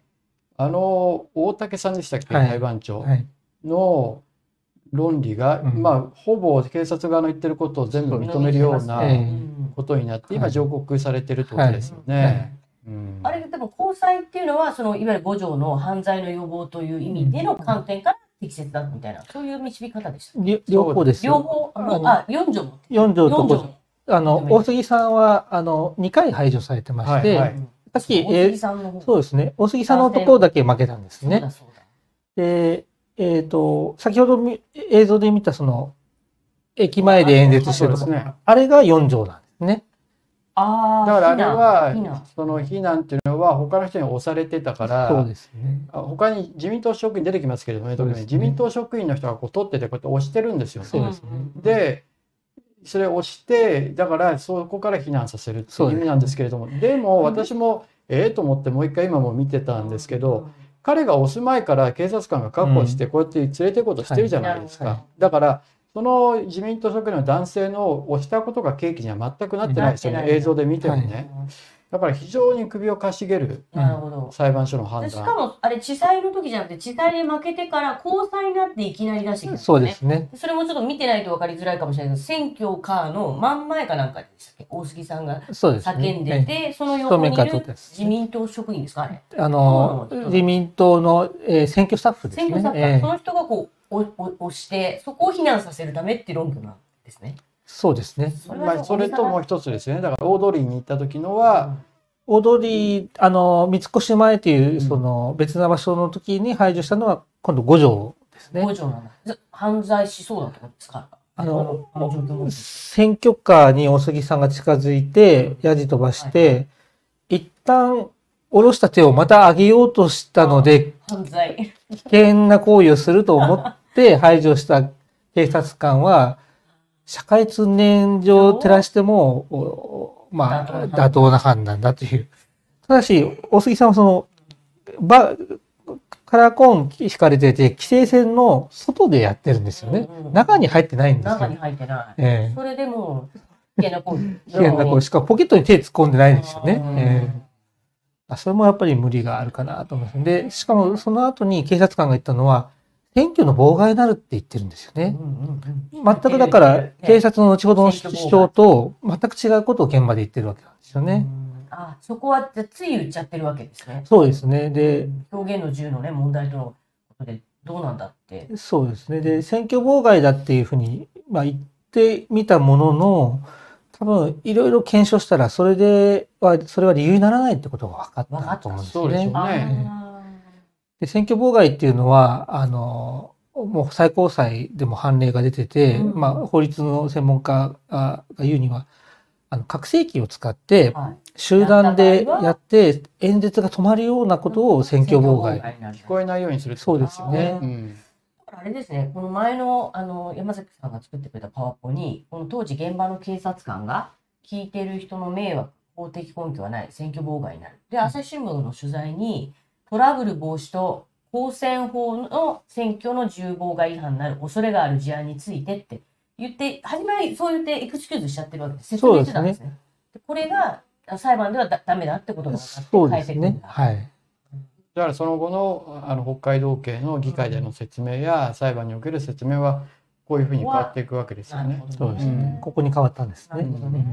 あの大竹さんでしたっけ、はい。裁判長はい。の論理が、うん。まあほぼ警察側の言ってることを全部認めるようなええことになって、今はい上告されてるってことですよね。あれでも交際っていうのはそのいわゆる5条の犯罪の予防という意味での観点から適切だみたいなそういう導き方でした。り両方ですよ。両方あのあ4条も4条と4 5条条。あの、大杉さんは、あの、2回排除されてまして、はいはいさっき、大え杉さんの方そうですね。大杉さんのところだけ負けたんですねそうだ。そうだで、えっ、と、先ほどみ映像で見たその、駅前で演説してるとこねあれが4条なんですね。だからあれは避難その非難っていうのは他の人に押されてたからそうですね。あ他に自民党職員出てきますけれどもね特にね自民党職員の人がこう取っててこうやって押してるんですよね。そうですね。でそれを押してだからそこから避難させるっていう意味なんですけれどもでも私もええと思ってもう一回今も見てたんですけど彼が押す前から警察官が確保してこうやって連れて行こうとしてるじゃないですはいか。だからその自民党職員の男性の押したことが契機には全くなってないですよね。映像で見てもね。だから非常に首をかしげるなるほど。裁判所の判でしか断。もあれ地裁の時じゃなくて地裁で負けてから高裁になっていきなり出してきたんそうですね。それもちょっと見てないと分かりづらいかもしれないけど選挙カーの真ん前かなんかでしたっけ？大杉さんが。叫んでて、その横にいる自民党職員ですか？あれ。あの、自民党の、えー選挙スタッフですね。選挙スタッフ、えーその人がこう押してそこを避難させるためって論拠なんですね。そうですね。それはまあ、それともう一つですよね。だから大通りに行った時のは、踊り、あの、三越前という、その、別な場所の時に排除したのは、今度五条ですね。五条なんだ。ず犯罪しそうなところですかあの、あの選挙カーに大杉さんが近づいて、ヤジ飛ばして、一旦下ろした手をまた上げようとしたので、犯罪。危険な行為をすると思って排除した警察官は、社会通念上照らしても、おまあ、妥当な判断だという。ただし、大杉さんはその、ば、カラーコーン引かれてて、規制線の外でやってるんですよね。うんうん中に入ってないんです中によ。入ってない。ええそれでもう、危険な行為。危険なこうしかもポケットに手突っ込んでないんですよね。うんええあそれもやっぱり無理があるかなと思います。で、しかもその後に警察官が言ったのは、選挙の妨害になるって言ってるんですよね。うんうんうん全くだから、警察の後ほどの主張と全く違うことを現場で言ってるわけなんですよね。うんあ、そこはじゃあつい言っちゃってるわけですね。そうですね。で、表現の自由のね、問題とのことでどうなんだって。そうですね。で、選挙妨害だっていうふうに、まあ、言ってみたものの、多分、いろいろ検証したら、それでは、それは理由にならないってことが分かったと思うんですそうでしょうね。で選挙妨害っていうのは、あの、もう最高裁でも判例が出てて、うんまあ、法律の専門家が言うには、あの、拡声器を使って集団でやって、演説が止まるようなことを選挙妨害。聞こえないようにするそうですよね。うんあれですね、この前のあの山崎さんが作ってくれたパワポに、この当時現場の警察官が聞いてる人の迷惑、法的根拠はない、選挙妨害になる。で、朝日新聞の取材に、トラブル防止と公選法の選挙の自由妨害違反になる恐れがある事案についてって言って、初めはそう言ってエクスキューズしちゃってるわけです。説明してたんですね。でこれがあ裁判ではだダメだってことが分かってそうですね。はい。だからその後のあの北海道警の議会での説明や裁判における説明はこういうふうに変わっていくわけですよね。そうですね。うんここに変わったんですね。なるほどね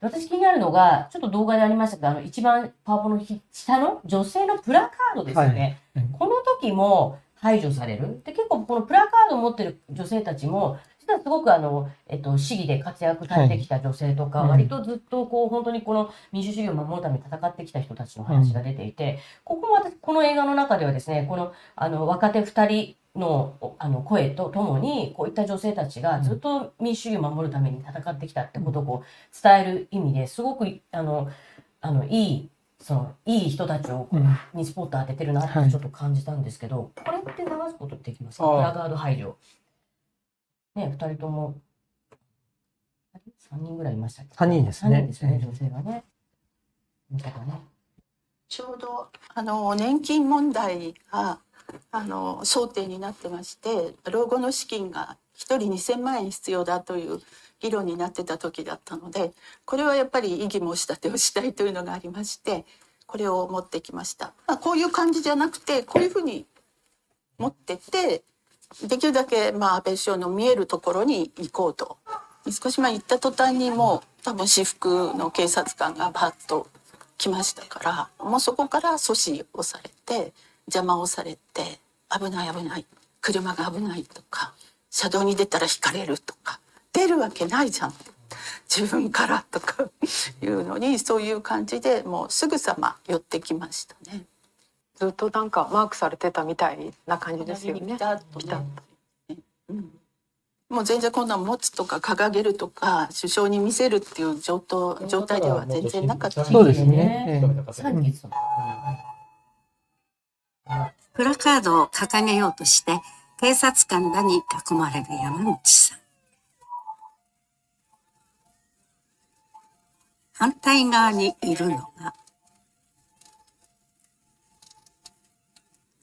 私気になるのが、ちょっと動画でありましたけど、あの一番パワポのひ下の女性のプラカードですよね。はいこの時も排除される。で、結構このプラカードを持ってる女性たちも、実はすごくあの、えっと、市議で活躍されてきた女性とか、はい割とずっとこう、本当にこの民主主義を守るために戦ってきた人たちの話が出ていて、ここも私、この映画の中ではですね、この、あの、若手二人のおあの声とともに、こういった女性たちがずっと民主主義を守るために戦ってきたってことをこう伝える意味ですごく、あの、あの、いい、その、いい人たちをうん。にスポット当ててるなってはい。ちょっと感じたんですけど、これって流すことできますか？ラカード排除。ね、二人とも、三人ぐらいいましたっけ？三人ですね。三人ですよね、女性がね。この方ね。ちょうどあの年金問題があの争点になってまして老後の資金が1人2,000万円必要だという議論になってた時だったのでこれはやっぱり異議申し立てをしたいというのがありましてこれを持ってきました。まあ、こういう感じじゃなくてこういうふうに持ってってできるだけまあ安倍首相の見えるところに行こうと少し前行った途端にもう多分私服の警察官がバッと来ましたからもうそこから阻止をされて邪魔をされて危ない危ない。車が危ないとか車道に出たら引かれるとか出るわけないじゃんって自分からとかいうのにそういう感じでもうすぐさま寄ってきましたね。ずっとなんかマークされてたみたいな感じですよね。もう全然こんな持つとか掲げるとか首相に見せるっていう状態状態では全然なかった。そうですね。ええ。三人そうプラカードを掲げようとして警察官らに囲まれる山口さん。反対側にいるのが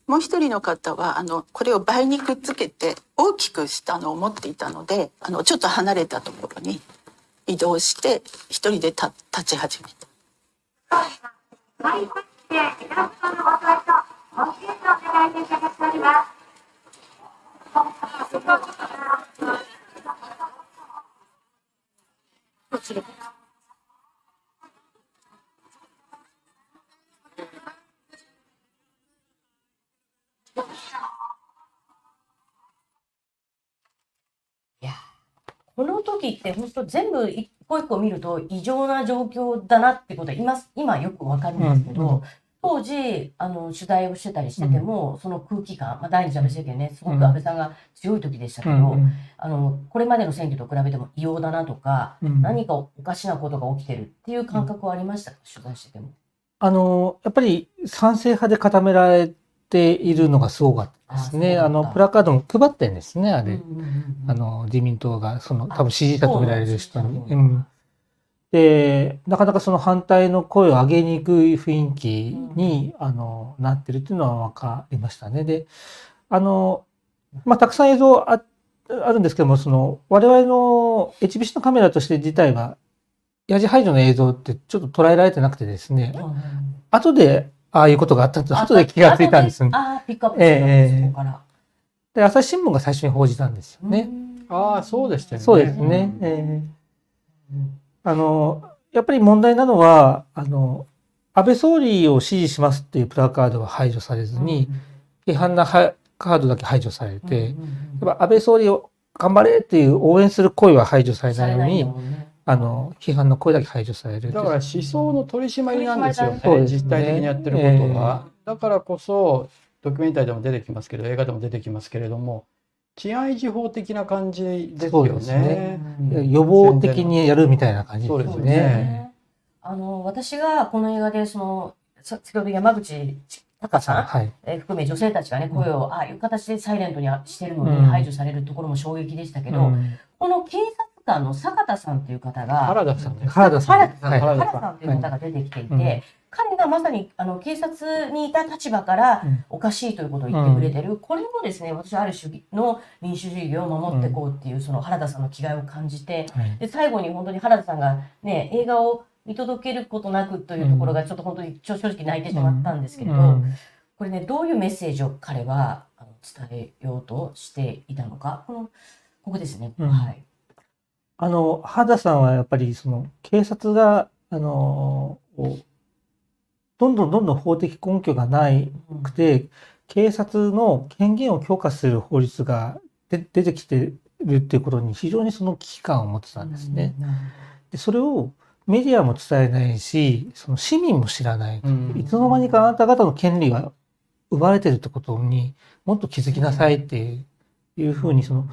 もう一人の方はあのこれを倍にくっつけて大きくしたのを持っていたのであのちょっと離れたところに移動して一人で立立ち始めた。この時って本当全部一個一個見ると異常な状況だなってことは今今よくわかるんですけど、うんうん。当時あの取材をしてたりしてても、その空気感、まあ、第二次安倍政権ねすごく安倍さんが強い時でしたけど、うんうん。あのこれまでの選挙と比べても異様だなとか、うん。何かおかしなことが起きてるっていう感覚はありましたか、取材してても。あの、やっぱり賛成派で固められているのがすごかったですね。ああの、プラカードも配ってんですね、あれ。うんうんうんうんあの、自民党が、その、多分支持者と見られる人に。で、なかなかその反対の声を上げにくい雰囲気に、あの、なってるっていうのは分かりましたね。で、あの、まあ、たくさん映像ああるんですけども、その、我々の HBC のカメラとして自体は、ヤジ排除の映像ってちょっと捉えられてなくてですね、後でああいうことがあったと、後で気がついたんですね。ああ、ピックアップしてたんです、ええそこから。で、朝日新聞が最初に報じたんですよね。ああ、そうでしたよね。そうですね。ええあの、やっぱり問題なのは、あの、安倍総理を支持しますっていうプラカードは排除されずに、批判なはカードだけ排除されて、やっぱ安倍総理を頑張れっていう応援する声は排除されないのに、あの、批判の声だけ排除される。だから思想の取り締まりなんですよね。そうですね実体的にやってることは。だからこそ、ドキュメンタリーでも出てきますけど、映画でも出てきますけれども、治安維持法的な感じですよそうですね。ね予防的にやるみたいな感じですですね。ね。あの、私がこの映画で、その、さ先ほど山口隆さん、はい。えー含め女性たちがね、声をああいう形でサイレントにしてるのでうん排除されるところも衝撃でしたけど、うんこの警察官の坂田さんという方が、原田さんね。原田さん。原田さんという方が出てきていて、はいうん彼がまさにあの警察にいた立場からうん。おかしいということを言ってくれてる、これもですね私はある種の民主主義を守っていこうっていうその原田さんの気概を感じてはい。で最後に本当に原田さんがね映画を見届けることなくというところがちょっと本当に正直泣いてしまったんですけれど、うん。これねどういうメッセージを彼は伝えようとしていたのか。このここですね、うん。はい。あの、原田さんはやっぱりその警察が、あの、どんどんどんどん法的根拠がないくて、警察の権限を強化する法律がで出てきてるっていうことに非常にその危機感を持ってたんですね。で、それをメディアも伝えないし、その市民も知らない。うんいつの間にかあなた方の権利が奪われてるってことにもっと気づきなさいっていういうふうにその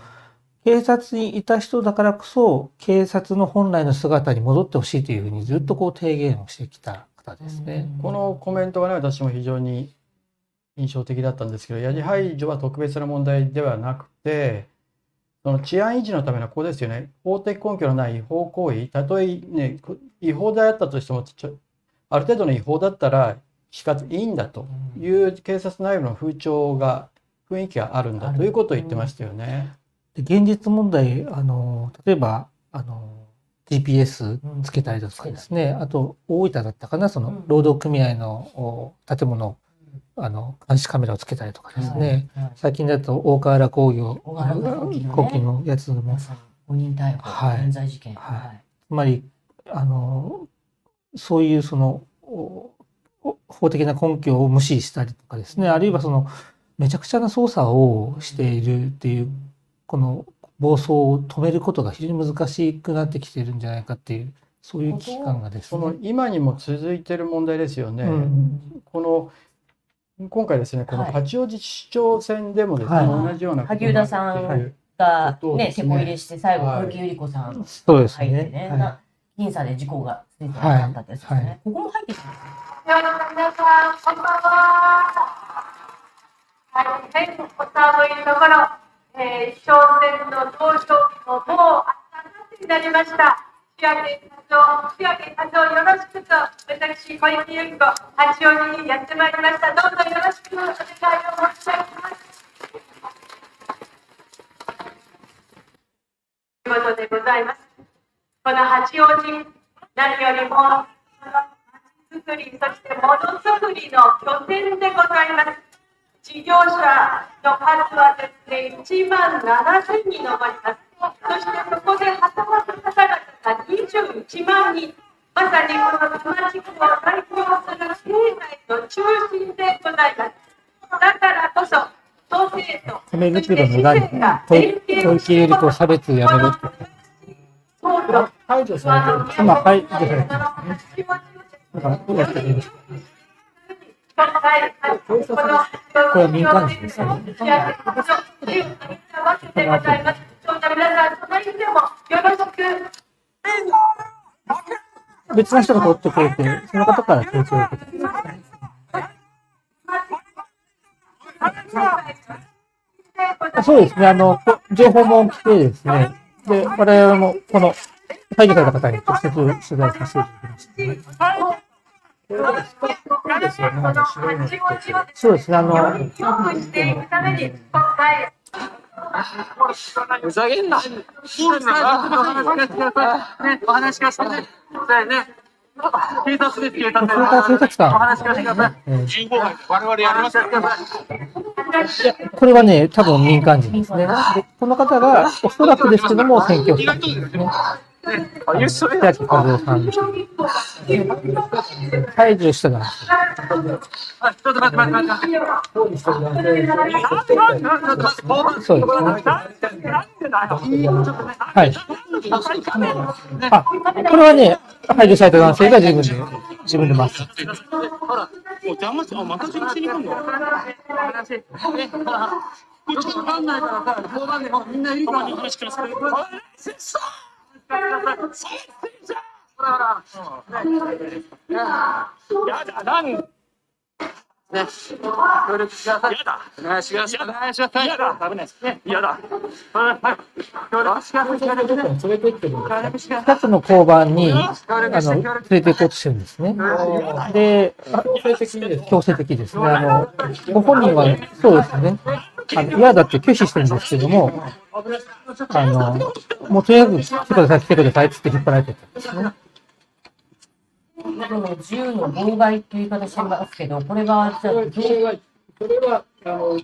警察にいた人だからこそ警察の本来の姿に戻ってほしいというふうにずっとこう提言をしてきた方ですね。このコメントがね、私も非常に印象的だったんですけど、ヤジ排除は特別な問題ではなくて、その治安維持のためのここですよね、法的根拠のない違法行為、たとえね、こ違法であったとしても、ちょある程度の違法だったら、しかいいんだという警察内部の風潮が、雰囲気があるんだということを言ってましたよね。で現実問題あの例えばあの GPS つけたりだとかですね、あと大分だったかなその労働組合のお建物あの監視カメラをつけたりとかですね、はいはい最近だと大河原工業工業ね。のやつも。誤認逮捕、はい。冤罪事件、はい。つまりあのそういうその法的な根拠を無視したりとかですね。あるいはそのめちゃくちゃな捜査をしているっていうこの暴走を止めることが非常に難しくなってきているんじゃないかっていうそういう危機感がですそのね。今にも続いている問題ですよね。うんこの今回ですね、このはい。八王子市長選でもですね、はい。同じようなこと萩生田さんがね、手こ入れして最後はい。小池百合子さんそうです入ってね、ね。はな僅差で事故がついてなかったですね、はい。はい。ここも入ってきます皆さん、こんばんは。大変お寒いところ、えー、商店の登場ももう朝方になりました。仕上げ課長、仕上げ課長よろしくと、私、小池百合子、八王子にやってまいりました。どうぞよろしくお願いを申し上げます。ということでございます。この八王子、何よりも、この町づくり、そしてものづくりの拠点でございます。事業者の数はですね、1万7000に上ります。そしてそこで働く方々が21万人。まさにこの多摩地区を代表する経済の中心でございます。だからこそ、都政と、米袋の裏に小小池百合子差別やめろってそうと、排除されてる今排除されてますね。だからどうやってやるんですか？これ民間人ですよね。別の人が取ってくれて、その方から提供を受けて。そうですね。あの、こ情報も来てですね。で、我々もこの排除された方に直接取材させていただきました、ね。こですよね。あの白いのってそうですね、あの、ふざけんな。お話しくださいね。ね。警察です、警察。お話しください。えー15番、我々やりますよ。いや、これはね、多分民間人ですね。で、この方が、おそらくですけども、選挙したんですね。千秋和夫さんです。排除したら、ちょっと待って待って待って。抗議してる男性そうですね。はい。あ、これはね、排除された男性が自分で、自分で回す。ほら、もう邪魔し、あ、また邪魔しに来るのこっちわかんないからさ、交番でほらみんないるから。やだ、なんね、協力してください。やだ。お願いします。お願いします。やだ。危ないです。ね、やだ。はい。協力してください。連れてってる。二つの交番に、あ、の、連れて行こうとしてるんですね。で、強制的です強制的ですね。あの、ご本人は、そうですね。あの、嫌だって拒否してるんですけども、あの、もうとにかく来てください、来てくださいって言って引っ張られてたんですね。この自由の妨害という言い方してますけど、これは、じゃあ、それは、それは、あの、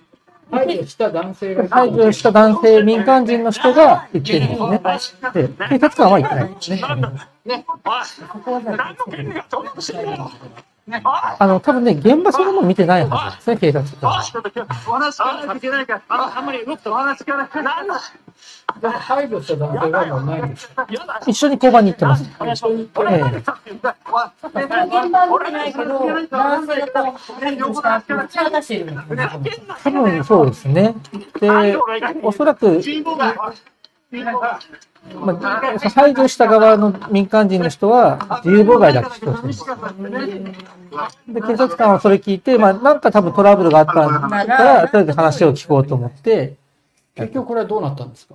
排除した男性が排除した男性、民間人の人が言ってるんですね。で、警察官は言ってない。んですね。ね、おい、ここはじゃああの、多分ね、現場そのもの見てないはずですね、警察官は。ちょっと話聞かないといけないから。ああんまり動くと話聞かないと。なんだ。でも排除した男性がもうないんです。一緒に交番に行ってます。お願いします。ええ現場見てないけど、男性がこう、排除した後、口を出している。多分そうですね。で、おそらく、まあ、排除した側の民間人の人は自由妨害だって主張してるんです。で、警察官はそれ聞いて、まあ、なんか多分トラブルがあったから、とりあえず話を聞こうと思って、結局これはどうなったんですか？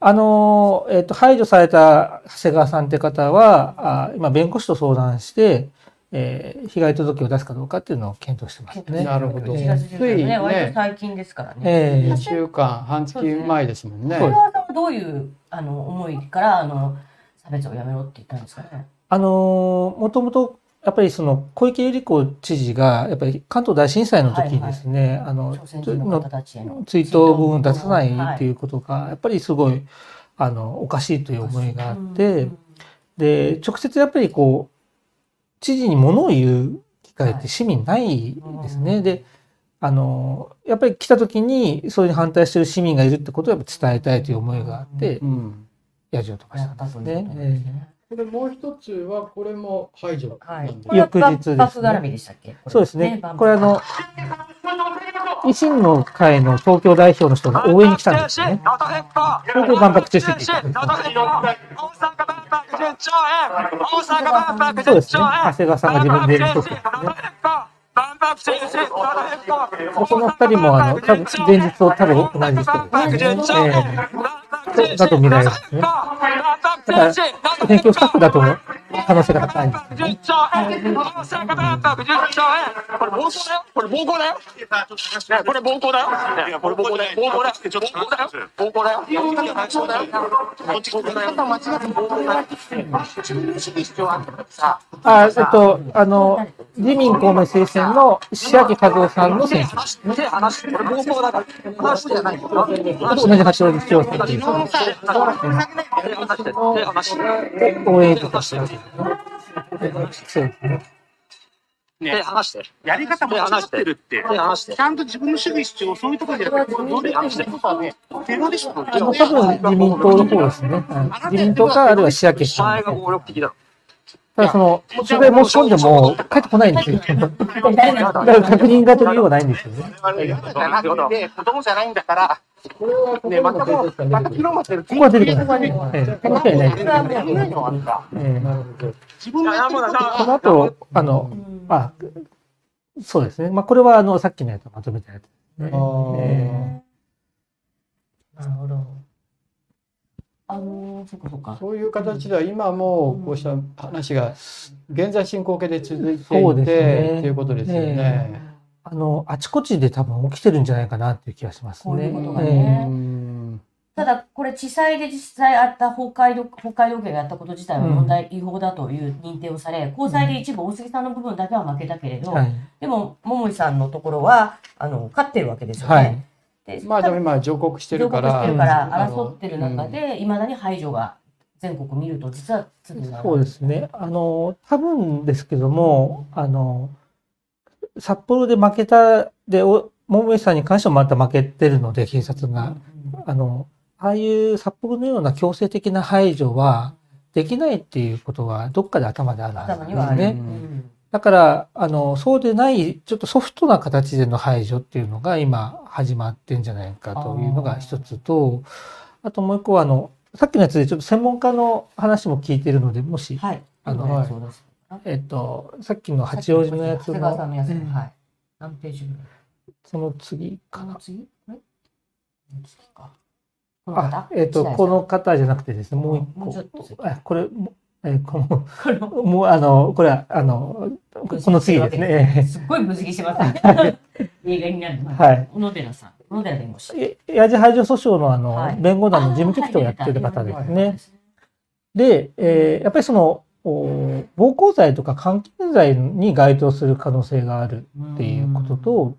あの、えっ、と、排除された長谷川さんって方は、あ今、弁護士と相談して、えー被害届を出すかどうかっていうのを検討してますね。なるほど。え4月つ14い日ね、割とね、最近ですからね。え1週間、半月前ですもんね。そうです小川さんはどういうあの思いからあの差別をやめろって言ったんですかね。あのーもともと、やっぱりその小池百合子知事が、やっぱり関東大震災の時にですね、あの、朝鮮人の追悼文を出さないっていうことが、やっぱりすごい、あの、おかしいという思いがあって、で、直接やっぱりこう、知事に物を言う機会って市民ないですね。で、あの、やっぱり来た時に、それに反対してる市民がいるってことをやっぱ伝えたいという思いがあってう、ん。ヤジを飛ばしたんですねこと。ですね。これもう一つは、これも排除はい。なんですこれは翌日ですね万博絡みでしたっけ？そうですね。これあの、維新の会の東京代表の人が応援に来たんですよね。それで万博中止って言った。そうですね。長谷川さんが自分でやるときですね。でその二人もあの、多分前日を多分同じ人ですね。ええだと見られますね。だから、選挙スタッフだと可能性が高いんですよね。これ暴行だよ。これ暴行だよ。ねこれ暴行だよ。これ暴行だよ。暴行だよ。暴行だよ。暴行だよ。暴行だよ。こっち来てください。暴行だよ。あ、えっと、あの、自民公明推薦の石焼和夫さんの選手ですね。手離して。これ暴行だから。話。同じ八王子市長選。手。応援とかしてますね。そうですね。手離して。やり方間違ってるって。手離してち。ゃんと自分の主義主張、そういうところでやって、どういうことはね、テロリストの多分自民党の方ですね。はい自民党か、あるいは石焼さん前がの方。暴力的だ。ただその、取材申し込んでも帰ってこないんですよ。だから確認が取りようがないんですよね。じゃなくて、子供じゃないんだから、これはここね、またもう、また。広まってる。ここは出てこない。ええ、この人はいないです。やめないのあんた。ええなるほど。自分のやってるこの後、あの、あ、そうですね。まあ、これはあの、さっきのやつをまとめたやつなるほど。あのー、そっかそっか。そういう形では今もこうした話が現在進行形で続いていてそうですねということですよえね。あの、あちこちで多分起きてるんじゃないかなっていう気がしますね。こういうことがえねうんただ、これ、地裁で実際あった北海道、北海道警がやったこと自体は問題違法だという認定をされ、高裁で一部大杉さんの部分だけは負けたけれど、えはい。でも、桃井さんのところは、あの、勝ってるわけですよね。はい。でまあでも今上告してるから。上告してるから争ってる中で、いまだに排除が全国見ると実はそうですね。あの、多分ですけども、あの、札幌で負けた、で、お桃井さんに関してもまた負けてるので、警察が。あの、ああいう札幌のような強制的な排除はできないっていうことがどっかで頭であるはずですね。うんだから、あの、そうでない、ちょっとソフトな形での排除っていうのが今始まってんじゃないかというのが一つと、あともう一個は、あの、さっきのやつでちょっと専門家の話も聞いてるので、もし、はい。あのはいえっと、さっきの八王子のやつのはい。何ページぐらいその次かな？この次？あ方、えっと、この方じゃなくてですね、もう一もうちょっと先。個。あこれ、もえこの、このもう、あの、これは、あの、この次ですね。すっごい分析しますね。映画になる前。はい。小野寺さん。小野寺弁護士。えヤジ排除訴訟のあの、はい弁護団の事務局長をやってる方ですね。はいで、えーやっぱりその、お暴行罪とか監禁罪に該当する可能性があるっていうこと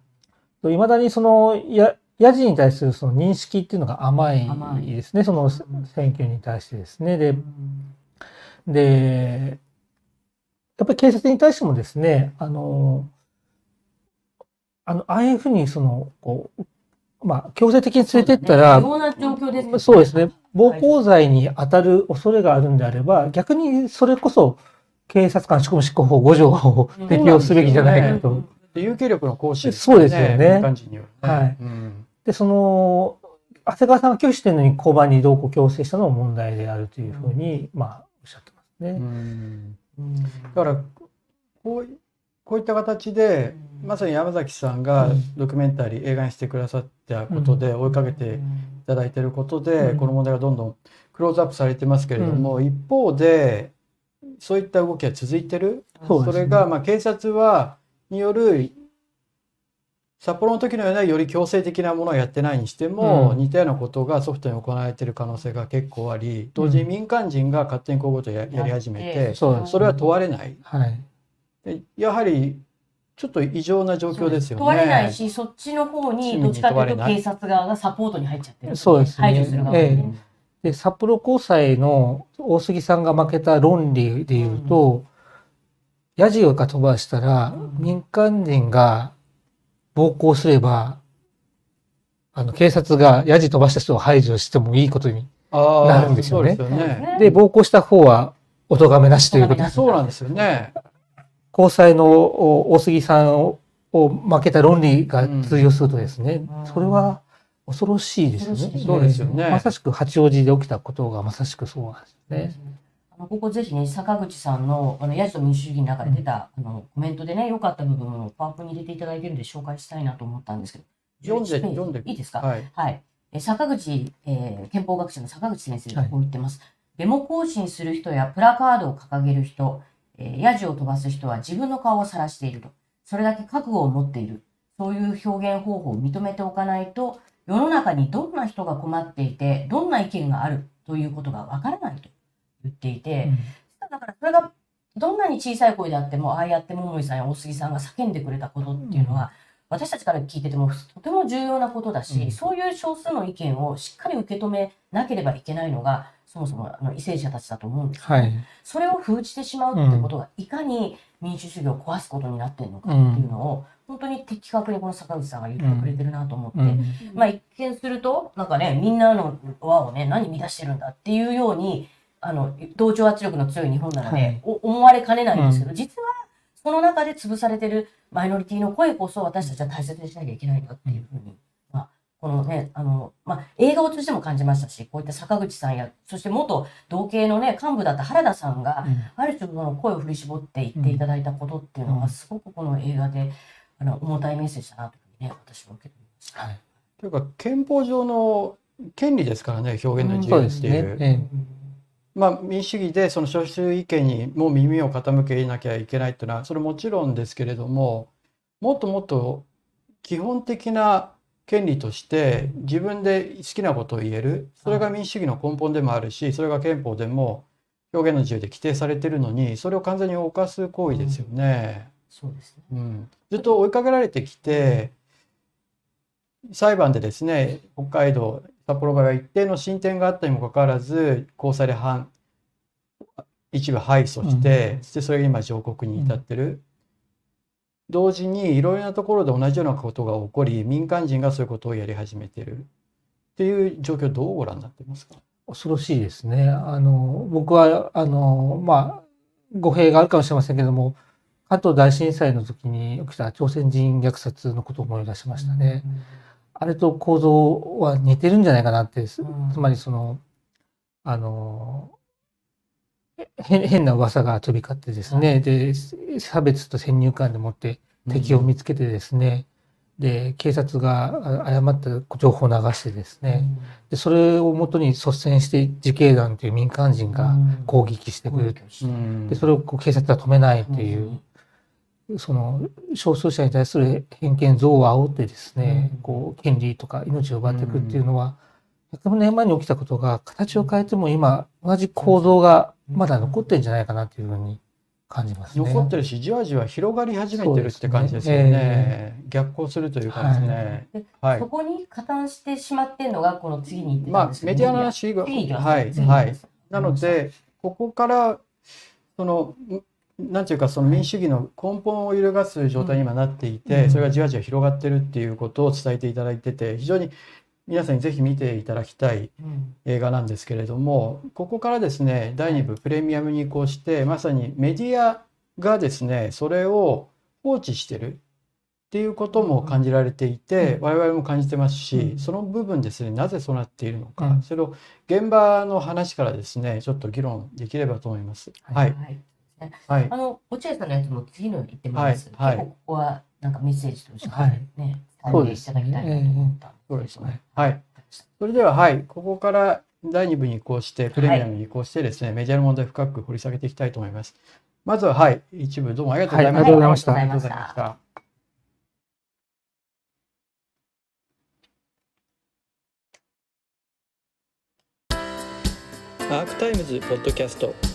と、いまだにその、や、ヤジに対するその認識っていうのが甘い甘いですね、その選挙に対してですね。で、で、やっぱり警察に対してもですね、あの、あの、ああいうふうにその、こう、まあ、強制的に連れてったら、異様な状況ですよねそうですね。暴行罪に当たる恐れがあるんであれば、逆にそれこそ警察官職務執行法5条を適用すべきじゃないかと。で有権力の行使そうですよね。はい。うん。で、その、長谷川さんが拒否してるのに交番に同行強制したのも問題であるというふうに、まあ、おっしゃってますね。うん。だからこういこういった形で、まさに山崎さんがドキュメンタリー、映画にしてくださったことで追いかけていただいていることで、うん。この問題がどんどんクローズアップされてますけれども、一方でそういった動きが続いてる。それが、まあ、警察はによる札幌の時のようなより強制的なものをやってないにしても、うん似たようなことがソフトに行われている可能性が結構あり同時に民間人が勝手にこういうことをややり始めて、そうですそれは問われない。はい。でやはりちょっと異常な状況ですよね。問われないし、そっちの方にどっちかというと警察側がサポートに入っちゃってる。そうですね排除する側にね。で、札幌高裁の大杉さんが負けた論理で言うと、ヤジが飛ばしたら、民間人が暴行すれば、あの、警察がヤジ飛ばした人を排除してもいいことになるんですよね。ですよねで、暴行した方は、お咎めなしということでそうなんですよね。高裁のお大杉さんをを負けた論理が通用するとですね、それは恐ろしいですよね。そうですよねまさしく八王子で起きたことがまさしくそうなんですね。あのここぜひね、坂口さんの、あの、ヤジと民主主義の中で出た、あの、コメントでね、良かった部分をパワープに入れていただいてるんで紹介したいなと思ったんですけど。読んで11ページ読んでいいですか？はい。はい。え坂口、えー憲法学者の坂口先生がこう言ってます。デモ行進する人やプラカードを掲げる人、えー、ヤジを飛ばす人は自分の顔を晒していると。それだけ覚悟を持っている。そういう表現方法を認めておかないと、世の中にどんな人が困っていて、どんな意見があるということがわからないと言っていて、だからそれがどんなに小さい声であっても、ああやって桃井さんや大杉さんが叫んでくれたことっていうのは、私たちから聞いててもとても重要なことだし、そういう少数の意見をしっかり受け止めなければいけないのが、そもそもあの為政者たちだと思うんですよ、はい。それを封じてしまうってことが、いかに民主主義を壊すことになっているのかっていうのを、本当に的確にこの坂口さんが言ってくれてるなと思って、うん。まあ一見すると、なんかね、みんなの輪をね、何乱してるんだっていうように、あの、同調圧力の強い日本なので、はいお思われかねないんですけど、うん実はその中で潰されてるマイノリティの声こそ私たちは大切にしなきゃいけないんだっていうふうに、まあ、このね、あの、まあ、映画を通じても感じましたし、こういった坂口さんや、そして元同系のね、幹部だった原田さんが、ある種の声を振り絞って言っていただいたことっていうのが、すごくこの映画で、あの、重たいメッセージだなというふうにね、私は受け止めました。はい。というか憲法上の権利ですからね表現の自由っていう。ですね。えまあ、民主主義でその少数意見にもう耳を傾けなきゃいけないっていうのはそれもちろんですけれどももっともっと基本的な権利として自分で好きなことを言えるそれが民主主義の根本でもあるしそれが憲法でも表現の自由で規定されてるのにそれを完全に犯す行為ですよね。そうですね。うん、ずっと追いかけられてきて裁判でですね北海道札幌場合は一定の進展があったにもかかわらず高裁で判一部敗訴して、そしてそれが今上告に至ってる、同時にいろいろなところで同じようなことが起こり民間人がそういうことをやり始めてる。っていう状況どうご覧になってますか？恐ろしいですね。あの、僕は、あの、まあ、語弊があるかもしれませんけども、関東大震災の時に起きた朝鮮人虐殺のことを思い出しましたね。あれと構造は似てるんじゃないかなって、つまりその、あの、変変な噂が飛び交ってですね、で、差別と先入観でもって敵を見つけてですね、で、警察があ誤った情報を流してですね、で、それをもとに率先して自警団という民間人が攻撃してくる。うん。で、それをこう警察は止めないという、その少数者に対する偏見憎悪を煽ってですね、こう権利とか命を奪っていくっていうのは、100年前に起きたことが形を変えても今同じ構造がまだ残ってるんじゃないかなというふうに感じますね。残ってるしじわじわ広がり始めてるって感じですよね。そうですね。逆行するというかですね。ではい。そこに加担してしまってるのがこの次にまあメディアの話がはいはい。なのでここからそのんなんていうかその民主主義の根本を揺るがす状態に今なっていて、うん。それがじわじわ広がってるっていうことを伝えていただいてて非常に皆さんにぜひ見ていただきたいうん。映画なんですけれどもここからですね第2部プレミアムに移行してまさにメディアがですねそれを放置してるっていうことも感じられていて、我々も感じてますし、うん。その部分ですねなぜそうなっているのか、うん。それを現場の話からですねちょっと議論できればと思います。ははいい、はいはいあの落合さんのやつも次の言ってもらいます。はいはい結構ここはなんかメッセージとしてはいね、伝えていそうですただきたいなと思ったんそうですね。ははいい。それでは、はい、ここから第2部に移行して、プレミアムに移行してですね、メディアの問題を深く掘り下げていきたいと思います。まずは、はい、一部どうもありがとうございました。はいありがとうございましたありがとうございました。アークタイムズポッドキャスト